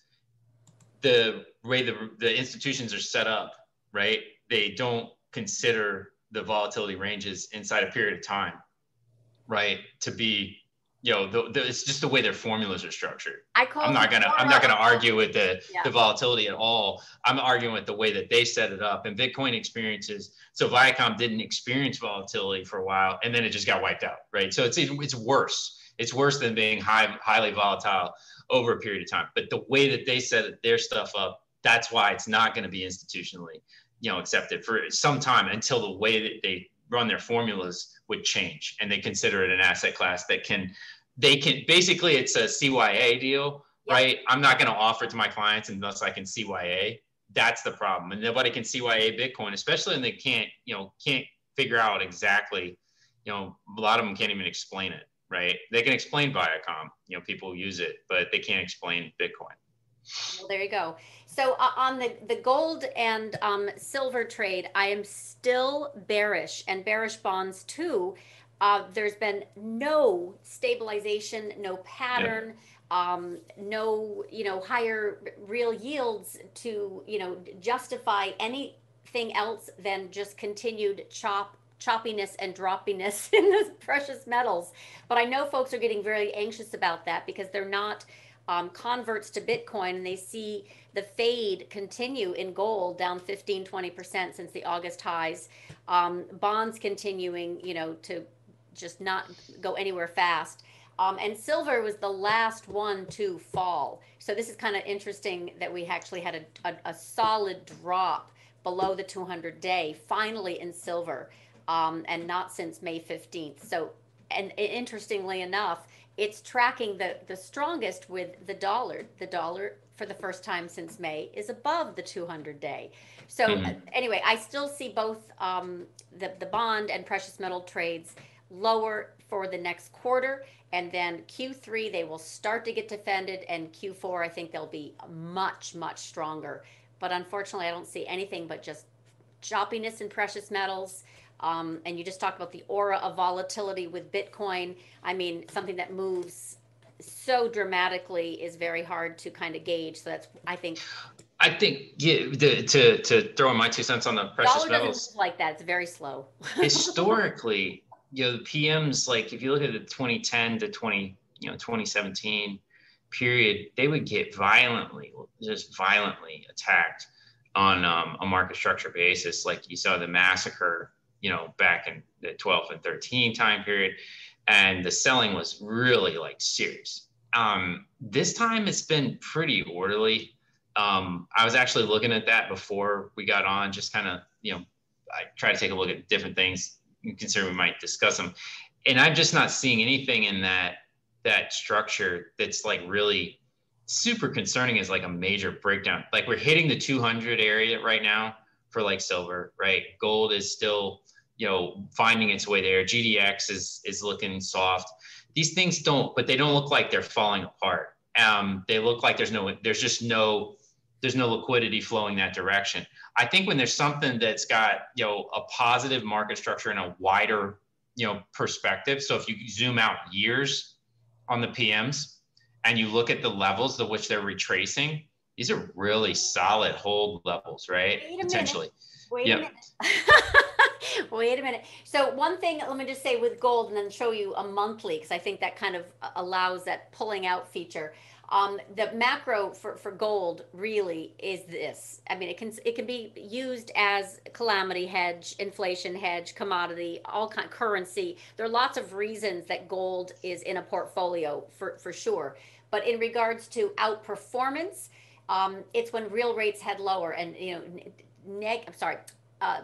the way the, the institutions are set up, right? They don't consider the volatility ranges inside a period of time, right? To be you know, the, the, it's just the way their formulas are structured. I call I'm not gonna I'm not gonna argue with the yeah. the volatility at all. I'm arguing with the way that they set it up. And Bitcoin experiences so Viacom didn't experience volatility for a while, and then it just got wiped out, right? So it's even it's worse. It's worse than being high highly volatile over a period of time. But the way that they set their stuff up, that's why it's not going to be institutionally, you know, accepted for some time until the way that they run their formulas would change and they consider it an asset class that can they can basically it's a CYA deal, yep. right? I'm not going to offer it to my clients unless I can CYA. That's the problem, and nobody can CYA Bitcoin, especially when they can't, you know, can't figure out exactly. You know, a lot of them can't even explain it, right? They can explain Viacom, you know, people use it, but they can't explain Bitcoin. Well, there you go. So uh, on the the gold and um, silver trade, I am still bearish and bearish bonds too uh, there's been no stabilization, no pattern, yeah. um, no you know higher real yields to you know justify anything else than just continued chop choppiness and droppiness [laughs] in the precious metals. But I know folks are getting very anxious about that because they're not um, converts to Bitcoin and they see the fade continue in gold down 15, 20% since the August highs. Um, bonds continuing, you know, to just not go anywhere fast. Um, and silver was the last one to fall. So this is kind of interesting that we actually had a, a, a, solid drop below the 200 day finally in silver, um, and not since May 15th. So, and interestingly enough, it's tracking the, the strongest with the dollar. The dollar for the first time since May is above the 200 day. So mm-hmm. anyway, I still see both um, the, the bond and precious metal trades lower for the next quarter. And then Q3, they will start to get defended. And Q4, I think they'll be much, much stronger. But unfortunately, I don't see anything but just choppiness in precious metals. Um, and you just talked about the aura of volatility with Bitcoin. I mean, something that moves so dramatically is very hard to kind of gauge. So that's, I think. I think yeah, the, to to throw in my two cents on the precious Dollar metals like that. It's very slow. [laughs] historically, you know, the PMs, like if you look at the 2010 to 20, you know, 2017 period, they would get violently, just violently attacked on um, a market structure basis. Like you saw the massacre, you know, back in the 12 and 13 time period. And the selling was really like serious. Um, this time it's been pretty orderly. Um, I was actually looking at that before we got on, just kind of, you know, I try to take a look at different things consider we might discuss them. And I'm just not seeing anything in that that structure that's like really super concerning as like a major breakdown. Like we're hitting the 200 area right now for like silver, right? Gold is still, you know, finding its way there. GDX is is looking soft. These things don't, but they don't look like they're falling apart. Um, they look like there's no, there's just no, there's no liquidity flowing that direction. I think when there's something that's got you know a positive market structure and a wider you know perspective. So if you zoom out years on the PMs and you look at the levels to which they're retracing, these are really solid hold levels, right? Wait Potentially. Wait yep. [laughs] [laughs] Wait a minute. So one thing, let me just say with gold, and then show you a monthly because I think that kind of allows that pulling out feature. Um, the macro for, for gold really is this. I mean, it can it can be used as calamity hedge, inflation hedge, commodity, all kind currency. There are lots of reasons that gold is in a portfolio for for sure. But in regards to outperformance, um, it's when real rates head lower and you know neg. I'm sorry. Uh,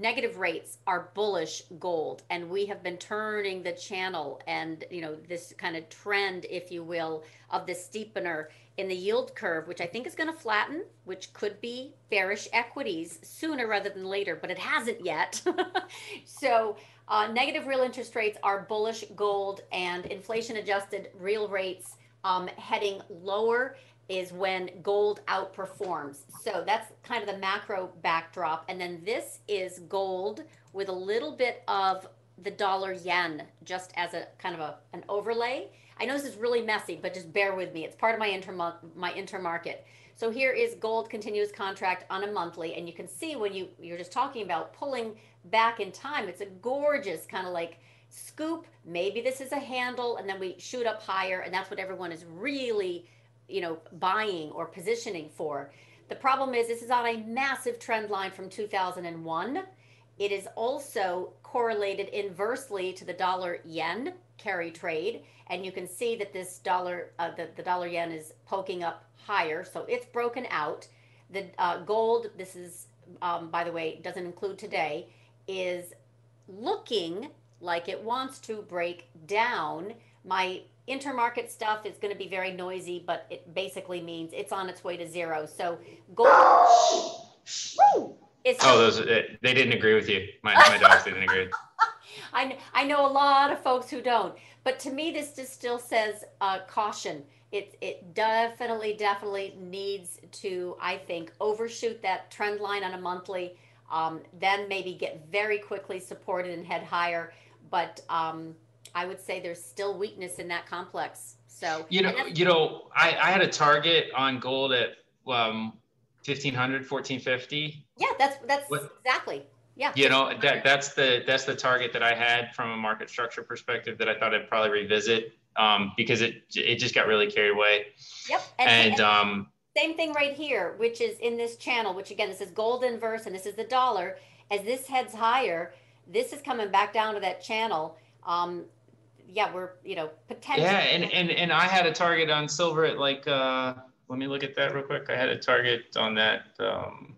negative rates are bullish gold. And we have been turning the channel and you know this kind of trend if you will of the steepener in the yield curve which i think is going to flatten which could be bearish equities sooner rather than later but it hasn't yet. [laughs] So uh, negative real interest rates are bullish gold and inflation adjusted real rates um, heading lower is when gold outperforms. So that's kind of the macro backdrop. And then this is gold with a little bit of the dollar yen just as a kind of a, an overlay. I know this is really messy, but just bear with me. It's part of my inter my intermarket. So here is gold continuous contract on a monthly, and you can see when you you're just talking about pulling back in time, it's a gorgeous kind of like scoop. Maybe this is a handle, and then we shoot up higher, and that's what everyone is really, you know, buying or positioning for. The problem is this is on a massive trend line from 2001. It is also correlated inversely to the dollar yen carry trade. And you can see that this dollar, uh, the, the dollar yen is poking up higher. So it's broken out. The uh, gold, this is, um, by the way, doesn't include today, is looking like it wants to break down. My intermarket stuff is going to be very noisy, but it basically means it's on its way to zero. So gold. Oh, those uh, they didn't agree with you. My, my dogs didn't agree. [laughs] I I know a lot of folks who don't, but to me, this just still says uh, caution. It it definitely definitely needs to I think overshoot that trend line on a monthly. Um, then maybe get very quickly supported and head higher. But um, I would say there's still weakness in that complex. So you know, you know, I, I had a target on gold at um, 1500, 1450. Yeah, that's that's what, exactly. Yeah. You know, that that's the that's the target that I had from a market structure perspective that I thought I'd probably revisit um, because it it just got really carried away. Yep. And, and, and um, same thing right here, which is in this channel, which again this is gold inverse and this is the dollar. As this heads higher, this is coming back down to that channel. Um, yeah, we're you know potentially. Yeah, and and and I had a target on silver at like. Uh, let me look at that real quick. I had a target on that, um,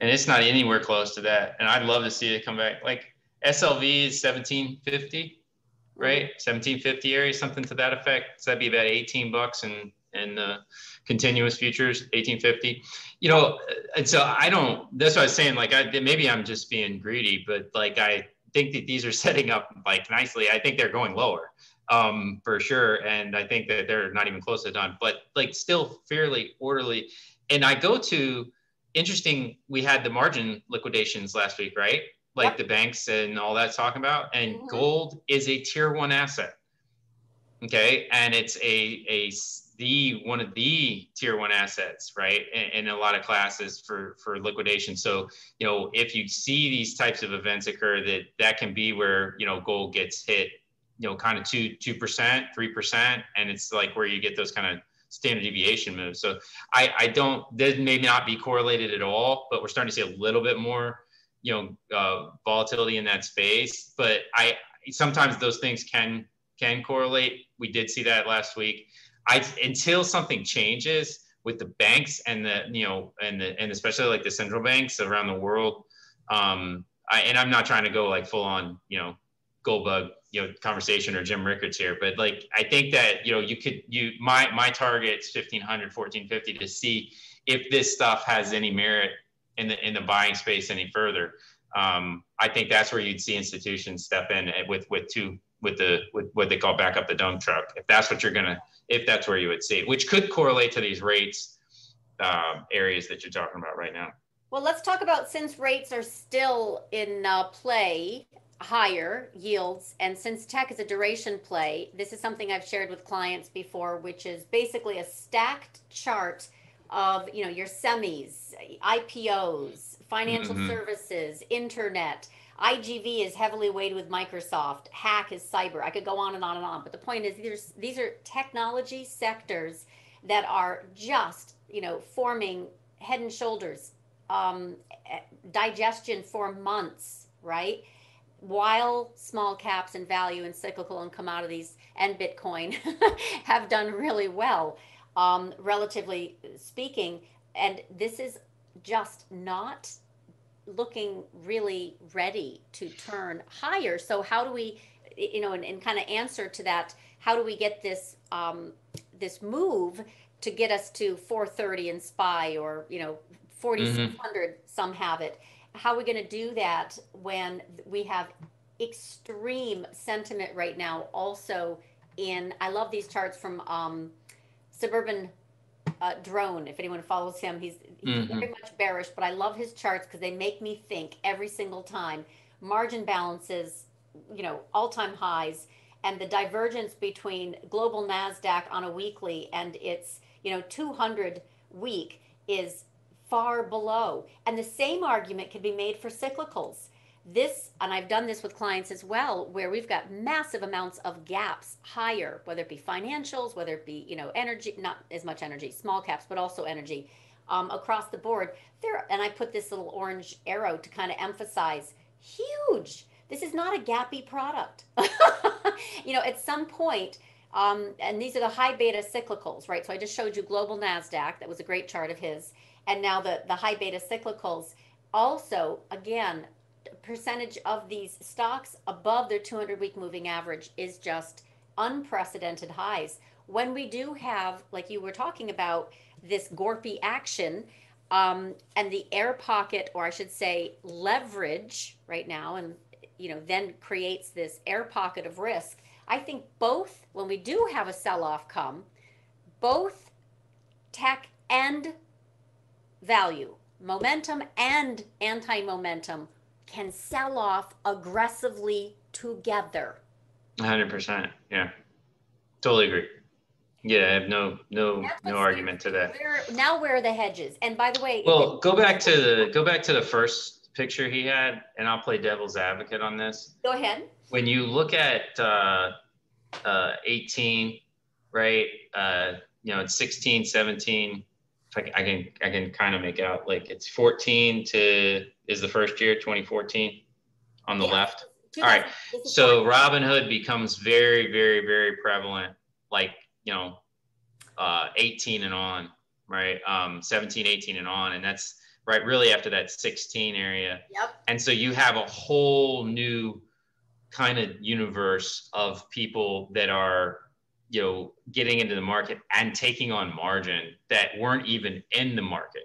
and it's not anywhere close to that. And I'd love to see it come back. Like SLV is 1750, right? 1750 area, something to that effect. So that'd be about 18 bucks, and and uh, continuous futures 1850 you know and so i don't that's what i was saying like I, maybe i'm just being greedy but like i think that these are [laughs] setting up like nicely. I think they're going lower um, for sure, and I think that they're not even close to done, but like still fairly orderly. And I go to interesting. We had the margin liquidations last week, right? Like yep. the banks and all that's talking about. And mm-hmm. gold is a tier one asset. Okay, and it's a a the one of the tier one assets, right? In, in, a lot of classes for for liquidation. So you know, if you see these types of events occur, that that can be where you know gold gets hit, you know, kind of two two percent, three percent, and it's like where you get those kind of standard deviation moves. So I I don't that may not be correlated at all, but we're starting to see a little bit more you know uh, volatility in that space. But I sometimes those things can can correlate. We did see that last week. I until something changes with the banks and the you know and the and especially like the central banks around the world. Um, I, and I'm not trying to go like full on you know Goldbug you know conversation or Jim Rickards here, but like I think that you know you could you my my target's 1500 1450 to see if this stuff has any merit in the in the buying space any further. Um, I think that's where you'd see institutions step in with with two with the with what they call back up the dump truck. If that's what you're gonna if that's where you would see, which could correlate to these rates um, areas that you're talking about right now. Well, let's talk about since rates are still in uh, play, higher yields, and since tech is a duration play, this is something I've shared with clients before, which is basically a stacked chart of you know your semis, IPOs, financial mm-hmm. services, internet IGV is heavily weighted with Microsoft. Hack is cyber. I could go on and on and on. But the point is, these these are technology sectors that are just you know forming head and shoulders um, digestion for months, right? While small caps and value and cyclical and commodities and Bitcoin [laughs] have done really well, um, relatively speaking. And this is just not looking really ready to turn higher. So how do we, you know, and, and kind of answer to that, how do we get this um, this move to get us to 430 in SPY or you know 4600? Mm-hmm. Some have it. How are we going to do that when we have extreme sentiment right now? Also, in I love these charts from um, Suburban uh, Drone. If anyone follows him, he's he's mm-hmm. very much bearish, but I love his charts because they make me think every single time. Margin balances, you know, all time highs, and the divergence between global Nasdaq on a weekly and its you know 200 week is far below. And the same argument can be made for cyclicals. This, and I've done this with clients as well, where we've got massive amounts of gaps higher, whether it be financials, whether it be, you know, energy, not as much energy, small caps, but also energy um, across the board. There, and I put this little orange arrow to kind of emphasize huge. This is not a gappy product. [laughs] you know, at some point, um, and these are the high beta cyclicals, right? So I just showed you global NASDAQ. That was a great chart of his and now the, the high beta cyclicals also again percentage of these stocks above their 200 week moving average is just unprecedented highs. When we do have like you were talking about this gorpy action um, and the air pocket or i should say leverage right now and you know then creates this air pocket of risk i think both when we do have a sell-off come both tech and value, momentum and anti momentum can sell off aggressively together. 100%. Yeah. Totally agree. Yeah, I have no no no argument to that. Where, now where are the hedges? And by the way, well, it, go back to the go back to the first picture he had, and I'll play devil's advocate on this. Go ahead. When you look at uh, uh, 18, right? Uh, you know, it's 16, 17, I I can, I can kind of make out like it's 14 to is the first year 2014 on the yeah. left. All right. So Robinhood becomes very, very, very prevalent, like, you know, uh, 18 and on, right? Um, 17, 18 and on. And that's right, really after that 16 area. Yep. And so you have a whole new kind of universe of people that are you know getting into the market and taking on margin that weren't even in the market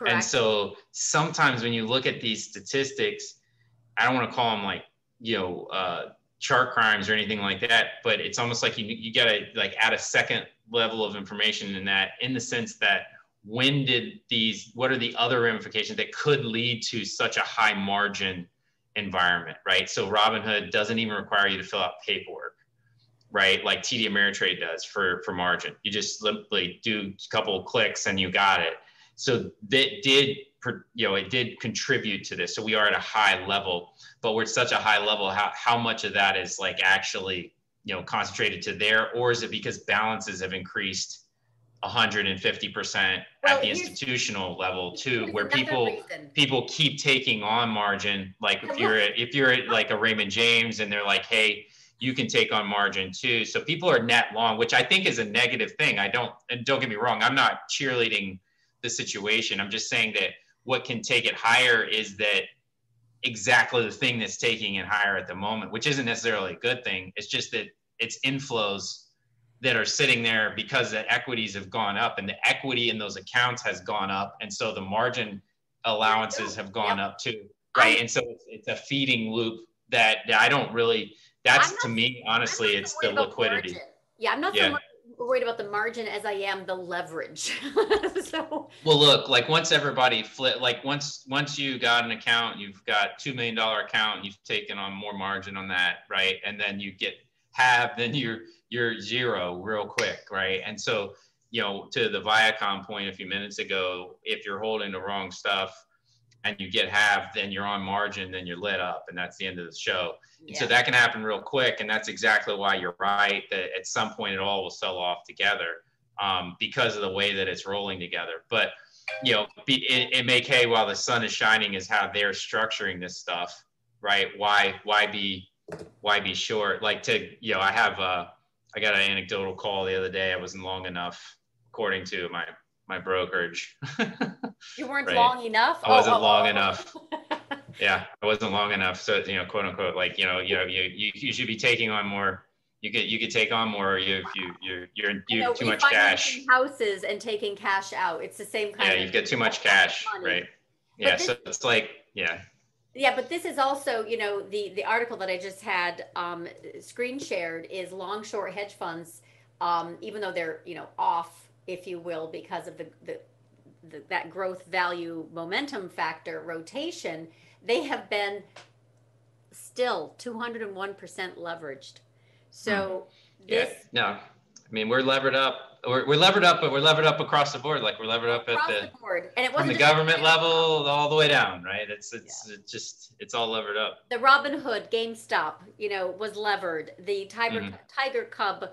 Correct. and so sometimes when you look at these statistics i don't want to call them like you know uh, chart crimes or anything like that but it's almost like you, you got to like add a second level of information in that in the sense that when did these what are the other ramifications that could lead to such a high margin environment right so robinhood doesn't even require you to fill out paperwork right? Like TD Ameritrade does for for margin. You just simply do a couple of clicks and you got it. So that did you know it did contribute to this. So we are at a high level, but we're at such a high level. How how much of that is like actually you know concentrated to there, or is it because balances have increased? 150% well, at the institutional level too where people reason. people keep taking on margin like if you're if you're at like a Raymond James and they're like hey you can take on margin too. So people are net long, which I think is a negative thing. I don't, and don't get me wrong, I'm not cheerleading the situation. I'm just saying that what can take it higher is that exactly the thing that's taking it higher at the moment, which isn't necessarily a good thing. It's just that it's inflows that are sitting there because the equities have gone up and the equity in those accounts has gone up. And so the margin allowances have gone yep. up too. Right. And so it's, it's a feeding loop that, that I don't really, that's to me honestly it's the liquidity yeah i'm not yeah. so much worried about the margin as i am the leverage. [laughs] So well look like once everybody flip like once once you got an account you've got two million dollar account you've taken on more margin on that right? And then you get have then you're you're zero real quick right? And so you know to the viacom point a few minutes ago if you're holding the wrong stuff and you get half, then you're on margin, then you're lit up, and that's the end of the show. Yeah. so that can happen real quick, and that's exactly why you're right that at some point it all will sell off together um, because of the way that it's rolling together. But you know, be, it, it make hay while the sun is shining is how they're structuring this stuff, right? Why why be why be short? Like to you know, I have a I got an anecdotal call the other day. I wasn't long enough, according to my my brokerage. [laughs] you weren't right? long enough. I wasn't oh, long oh. enough. [laughs] yeah, I wasn't long enough. So you know, quote unquote, like you know, you know, you you, you should be taking on more. You could you could take on more. You you you you're you have too much cash. Houses and taking cash out. It's the same kind. Yeah, of, you've got too much cash, right? Yeah, this, so it's like yeah. Yeah, but this is also, you know, the the article that I just had um, screen shared is long short hedge funds, um, even though they're you know off if you will, because of the, the, the that growth value momentum factor rotation, they have been still 201% leveraged. So mm. yeah, no, I mean we're levered up We're, we're levered up, but we're levered up across the board. Like we're levered up across at the, the board, and it wasn't the just government level all the way down, right? It's it's Yeah. it just it's all levered up. the Robinhood GameStop, you know, was levered. The Tiger Mhm. Tiger Cub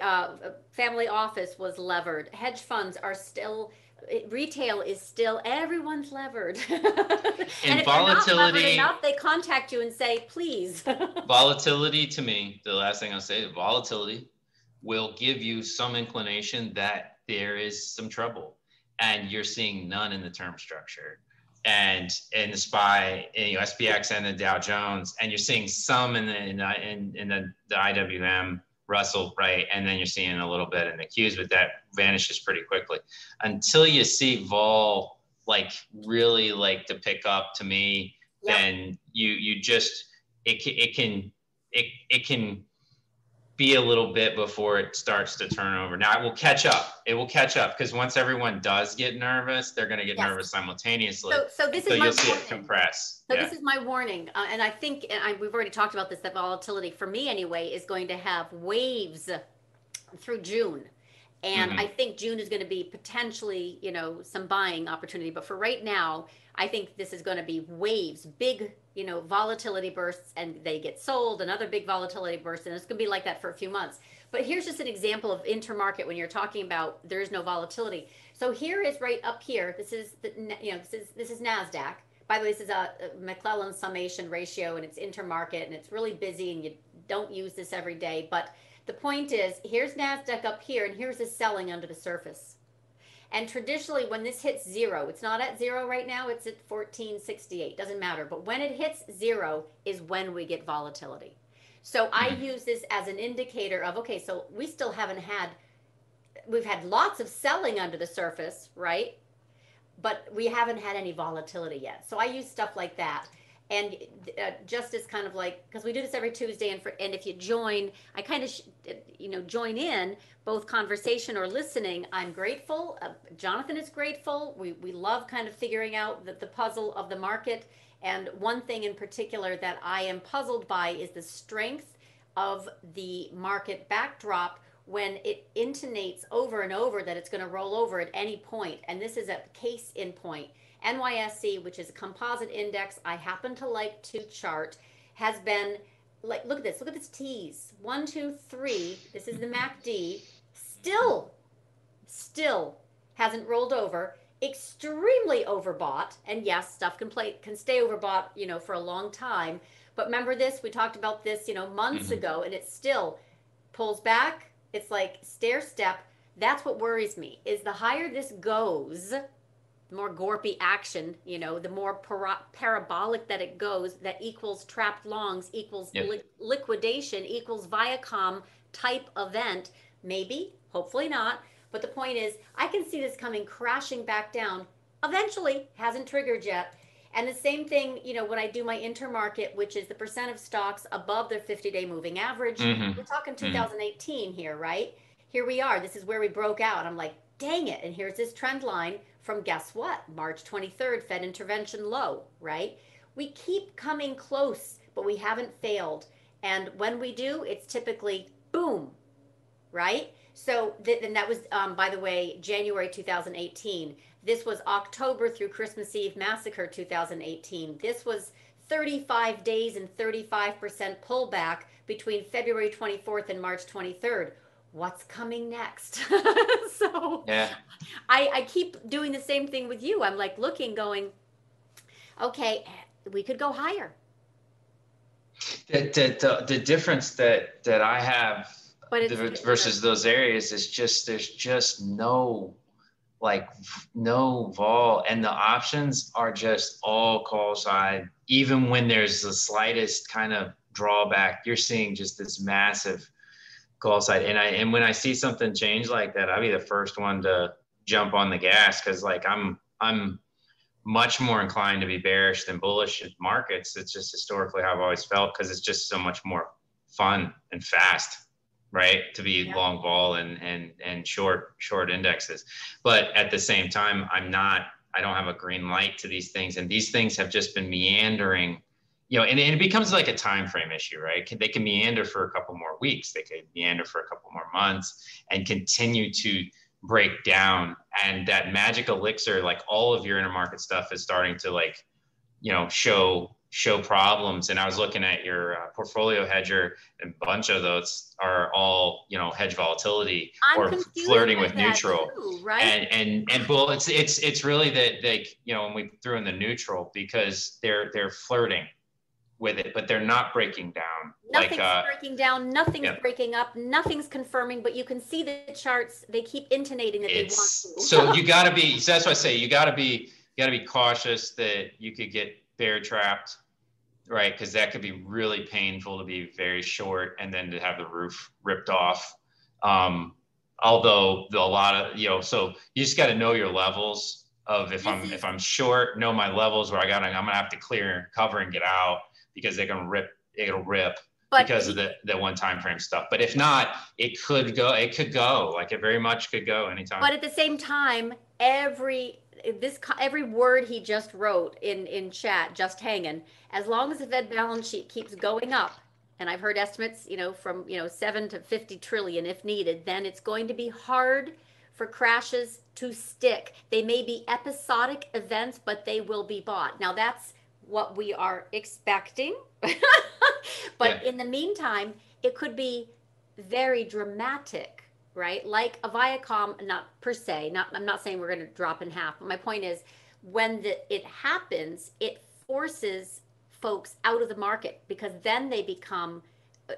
uh, family office was levered. Hedge funds are still retail is still everyone's levered. [laughs] and, if they're not levered volatility- enough, they contact you and say, please. [laughs] Volatility to me, the last thing I'll say, volatility will give you some inclination that there is some trouble, and you're seeing none in the term structure. And in the SPY, you know, SPX and the Dow Jones, and you're seeing some in the in, the- in, in the, the IWM Russell, right? And then you're seeing a little bit in the Qs, but that vanishes pretty quickly until you see vol like really like to pick up to me Yep. then you you just it, it can it, it can be a little bit before it starts to turn over now it will catch up it will catch up because once everyone does get nervous they're going to get Yes. nervous simultaneously so, so this so is my you'll see it warning. compress So yeah. this is my warning, uh, and I think, and I, we've already talked about this, that volatility for me anyway is going to have waves through June. And Mhm. I think June is going to be potentially, you know, some buying opportunity. But for right now, I think this is going to be waves, big, you know, volatility bursts, and they get sold, another big volatility burst, and it's going to be like that for a few months. But here's just an example of intermarket when you're talking about there is no volatility. So here is right up here. This is the, you know, this is this is Nasdaq. By the way, this is a, a McClellan summation ratio, and it's intermarket, and it's really busy, and you don't use this every day. But the point is, here's Nasdaq up here, and here's the selling under the surface. And traditionally, when this hits zero, it's not at zero right now, it's at 1468, doesn't matter. But when it hits zero is when we get volatility. So I Mhm. use this as an indicator of okay, so we still haven't had, we've had lots of selling under the surface, right? But we haven't had any volatility yet. So I use stuff like that. And uh, just as kind of like, because we do this every Tuesday, and, for, and if you join, I kind of, sh- you know, join in both conversation or listening. I'm grateful. Uh, Jonathan is grateful. We, we love kind of figuring out the, the puzzle of the market. And one thing in particular that I am puzzled by is the strength of the market backdrop when it intonates over and over that it's going to roll over at any point. And this is a case in point. NYSE, which is a composite index I happen to like to chart, has been like, look at this, look at this tease. One, two, three. This is the MACD. Still, still hasn't rolled over. Extremely overbought. And yes, stuff can play can stay overbought, you know, for a long time. But remember this, we talked about this, you know, months Mhm. ago, and it still pulls back. It's like stair step. That's what worries me. Is the higher this goes, the more gorpy action, you know, the more para- parabolic that it goes, that equals trapped longs, equals li- liquidation, equals Viacom type event. Maybe, hopefully not. But the point is, I can see this coming crashing back down. Eventually, hasn't triggered yet. And the same thing, you know, when I do my intermarket, which is the percent of stocks above their 50 day moving average, Mhm. we're talking 2018 here, right? Here we are. This is where we broke out. I'm like, dang it. And here's this trend line from guess what? March 23rd, Fed intervention low, right? We keep coming close, but we haven't failed. And when we do, it's typically boom, right? So, th- and that was, um, by the way, January 2018. This was October through Christmas Eve massacre 2018. This was 35 days and 35% pullback between February 24th and March 23rd. What's coming next? [laughs] so yeah I, I keep doing the same thing with you. I'm like looking, going, okay, we could go higher. the, the, the, the difference that that i have But it's the- versus those areas is just there's just no like no vol and the options are just all call side even when there's the slightest kind of drawback you're seeing just this massive and i and when i see something change like that i'll be the first one to jump on the gas because like i'm i'm much more inclined to be bearish than bullish in markets. It's just historically how i've always felt because it's just so much more fun and fast right to be Yeah. long vol and and and short short indexes. But at the same time i'm not i don't have a green light to these things. And these things have just been meandering you know, and, and, it becomes like a time frame issue, right? They can meander for a couple more weeks, they could meander for a couple more months, and continue to break down. And that magic elixir, like all of your intermarket stuff, is starting to like, you know, show show problems. And I was looking at your uh, portfolio hedger, and a bunch of those are all you know hedge volatility I'm or flirting with neutral, too, right? And and and well, it's it's it's really that they you know when we threw in the neutral because they're they're flirting with it, but they're not breaking down. Nothing's like, uh, breaking down. Nothing's yeah. breaking up. Nothing's confirming. But you can see the charts. They keep intonating that it's, they want to. so you got to be. So that's why I say you got to be. You got to be cautious that you could get bear trapped right? Because that could be really painful to be very short and then to have the roof ripped off. Um, although a lot of you know, so you just got to know your levels of if I'm if I'm short, know my levels where I got I'm gonna have to clear cover and get out because they're gonna rip it'll rip but because of the the one time frame stuff. But if not, it could go it could go like it very much could go anytime. But at the same time, every this every word he just wrote in in chat just hanging as long as the fed balance sheet keeps going up and i've heard estimates you know from you know 7 to 50 trillion if needed then it's going to be hard for crashes to stick they may be episodic events but they will be bought now that's what we are expecting [laughs] but yeah. in the meantime it could be very dramatic right? Like a Viacom, not per se, not I'm not saying we're going to drop in half, but my point is when the, it happens, it forces folks out of the market because then they become uh,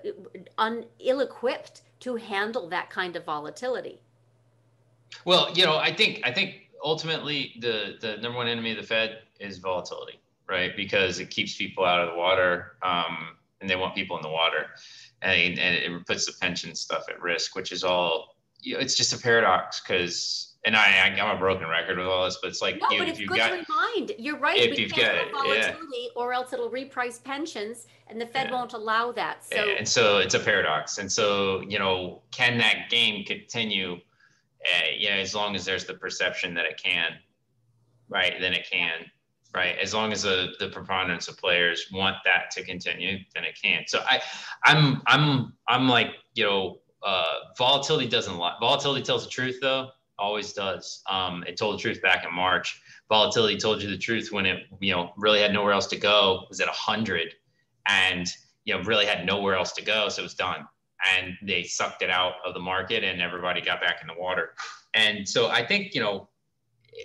un, ill-equipped to handle that kind of volatility. Well, you know, I think I think ultimately the the number one enemy of the Fed is volatility, right? Because it keeps people out of the water, um, and they want people in the water and, and it puts the pension stuff at risk, which is all, you know, it's just a paradox because, and I, I'm a broken record with all this, but it's like, no, you, but it's good got, to remind. You're right. If we you've got it, volatility, yeah. or else it'll reprice pensions, and the Fed yeah. won't allow that. So, and so it's a paradox. And so, you know, can that game continue? Uh, you know, as long as there's the perception that it can, right? Then it can right? As long as the, the preponderance of players want that to continue, then it can. So I, I'm, I'm, I'm like, you know, uh, volatility doesn't lie. Volatility tells the truth though, always does. Um, it told the truth back in March. Volatility told you the truth when it, you know, really had nowhere else to go. It was at hundred and, you know, really had nowhere else to go. So it was done. And they sucked it out of the market and everybody got back in the water. And so I think, you know,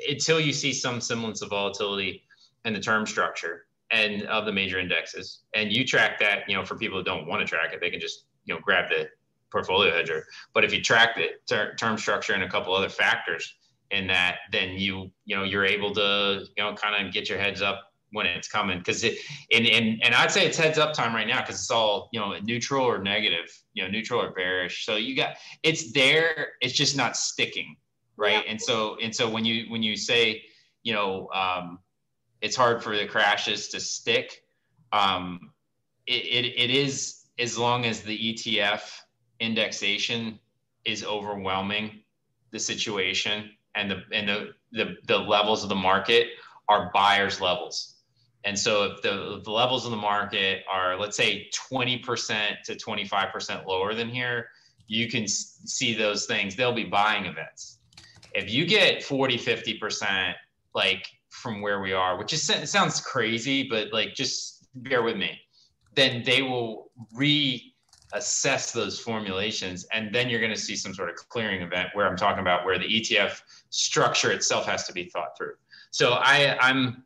until you see some semblance of volatility, and the term structure and of the major indexes. And you track that, you know, for people who don't want to track it, they can just, you know, grab the portfolio hedger. But if you track the ter- term structure and a couple other factors in that, then you, you know, you're able to, you know, kind of get your heads up when it's coming. Cause it, and, and, and I'd say it's heads up time right now. Cause it's all, you know, neutral or negative, you know, neutral or bearish. So you got, it's there, it's just not sticking. Right. Yeah. And so, and so when you, when you say, you know, um, it's hard for the crashes to stick. Um, it, it, it is as long as the ETF indexation is overwhelming the situation and the and the, the, the levels of the market are buyers levels. And so if the, the levels of the market are, let's say 20% to 25% lower than here, you can see those things. They'll be buying events. If you get 40, 50%, like from where we are, which is sounds crazy, but like just bear with me. Then they will reassess those formulations, and then you're going to see some sort of clearing event where I'm talking about where the ETF structure itself has to be thought through. So I, I'm,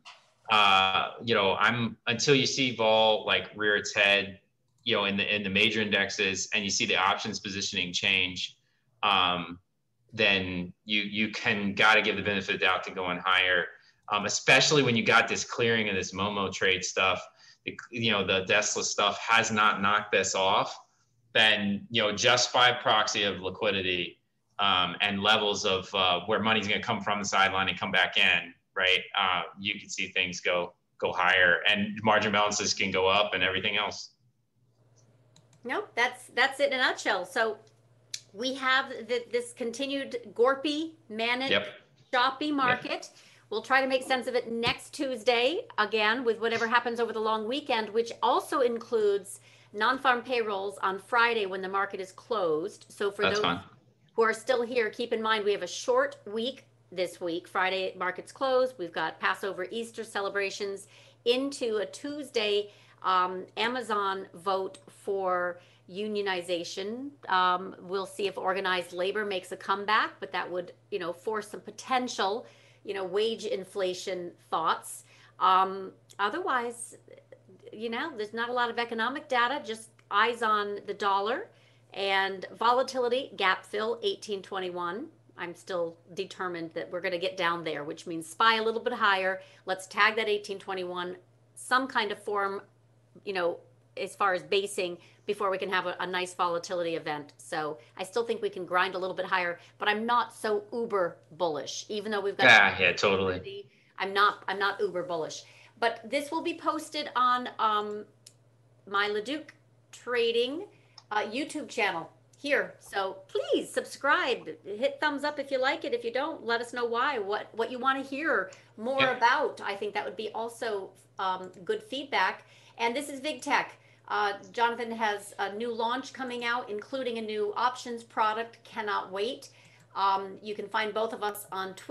uh, you know, I'm until you see vol like rear its head, you know, in the in the major indexes, and you see the options positioning change. Um, then you you can got to give the benefit of the doubt to going higher um, especially when you got this clearing of this Momo trade stuff. The, you know, the Tesla stuff has not knocked this off. Then, you know, just by proxy of liquidity um, and levels of uh, where money's going to come from the sideline and come back in, right? Uh, you can see things go go higher, and margin balances can go up, and everything else. No, that's that's it in a nutshell. So we have the, this continued gorpy, managed, yep. choppy market. Yep we'll try to make sense of it next Tuesday again with whatever happens over the long weekend, which also includes non-farm payrolls on Friday when the market is closed. So for That's those fine. who are still here, keep in mind we have a short week this week. Friday markets closed. We've got Passover, Easter celebrations into a Tuesday um, Amazon vote for unionization. Um, we'll see if organized labor makes a comeback, but that would, you know, force some potential, you know, wage inflation thoughts. Um, otherwise, you know, there's not a lot of economic data, just eyes on the dollar and volatility gap fill 1821. I'm still determined that we're going to get down there, which means spy a little bit higher. Let's tag that 1821, some kind of form, you know, as far as basing before we can have a, a nice volatility event. So I still think we can grind a little bit higher, but I'm not so uber bullish, even though we've got. Yeah, yeah, totally. I'm not. I'm not uber bullish. But this will be posted on um, my Leduc Trading uh, YouTube channel here. So please subscribe, hit thumbs up if you like it. If you don't, let us know why. What what you want to hear more Yeah. about. I think that would be also um, good feedback. And this is VigTech. Uh, Jonathan has a new launch coming out, including a new options product. Cannot wait. Um, you can find both of us on Twitter.